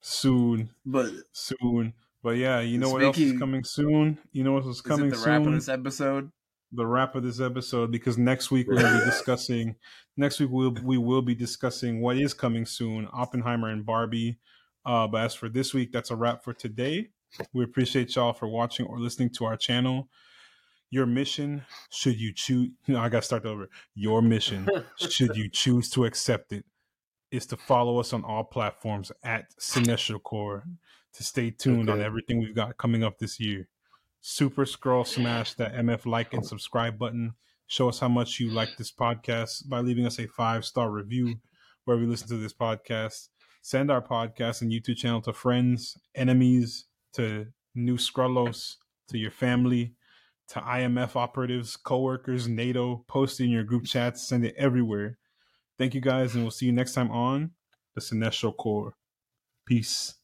soon, but soon. But yeah, you know Speaking, what else is coming soon? You know what is coming is the soon? wrap of this episode? The wrap of this episode because next week we're gonna be discussing. Next week we'll we will be discussing what is coming soon: Oppenheimer and Barbie. Uh, but as for this week, that's a wrap for today. We appreciate y'all for watching or listening to our channel. Your mission, should you choose, no, I got to start over. Your mission, should you choose to accept it, is to follow us on all platforms at Cinestro Corps to stay tuned okay. on everything we've got coming up this year. Super Skrull smash that MF like and subscribe button. Show us how much you like this podcast by leaving us a five star review wherever you listen to this podcast. Send our podcast and YouTube channel to friends, enemies, to new Skrullos, to your family, to IMF operatives, coworkers, NATO. Post it in your group chats. Send it everywhere. Thank you guys, and we'll see you next time on the Cinestro Corps. Peace.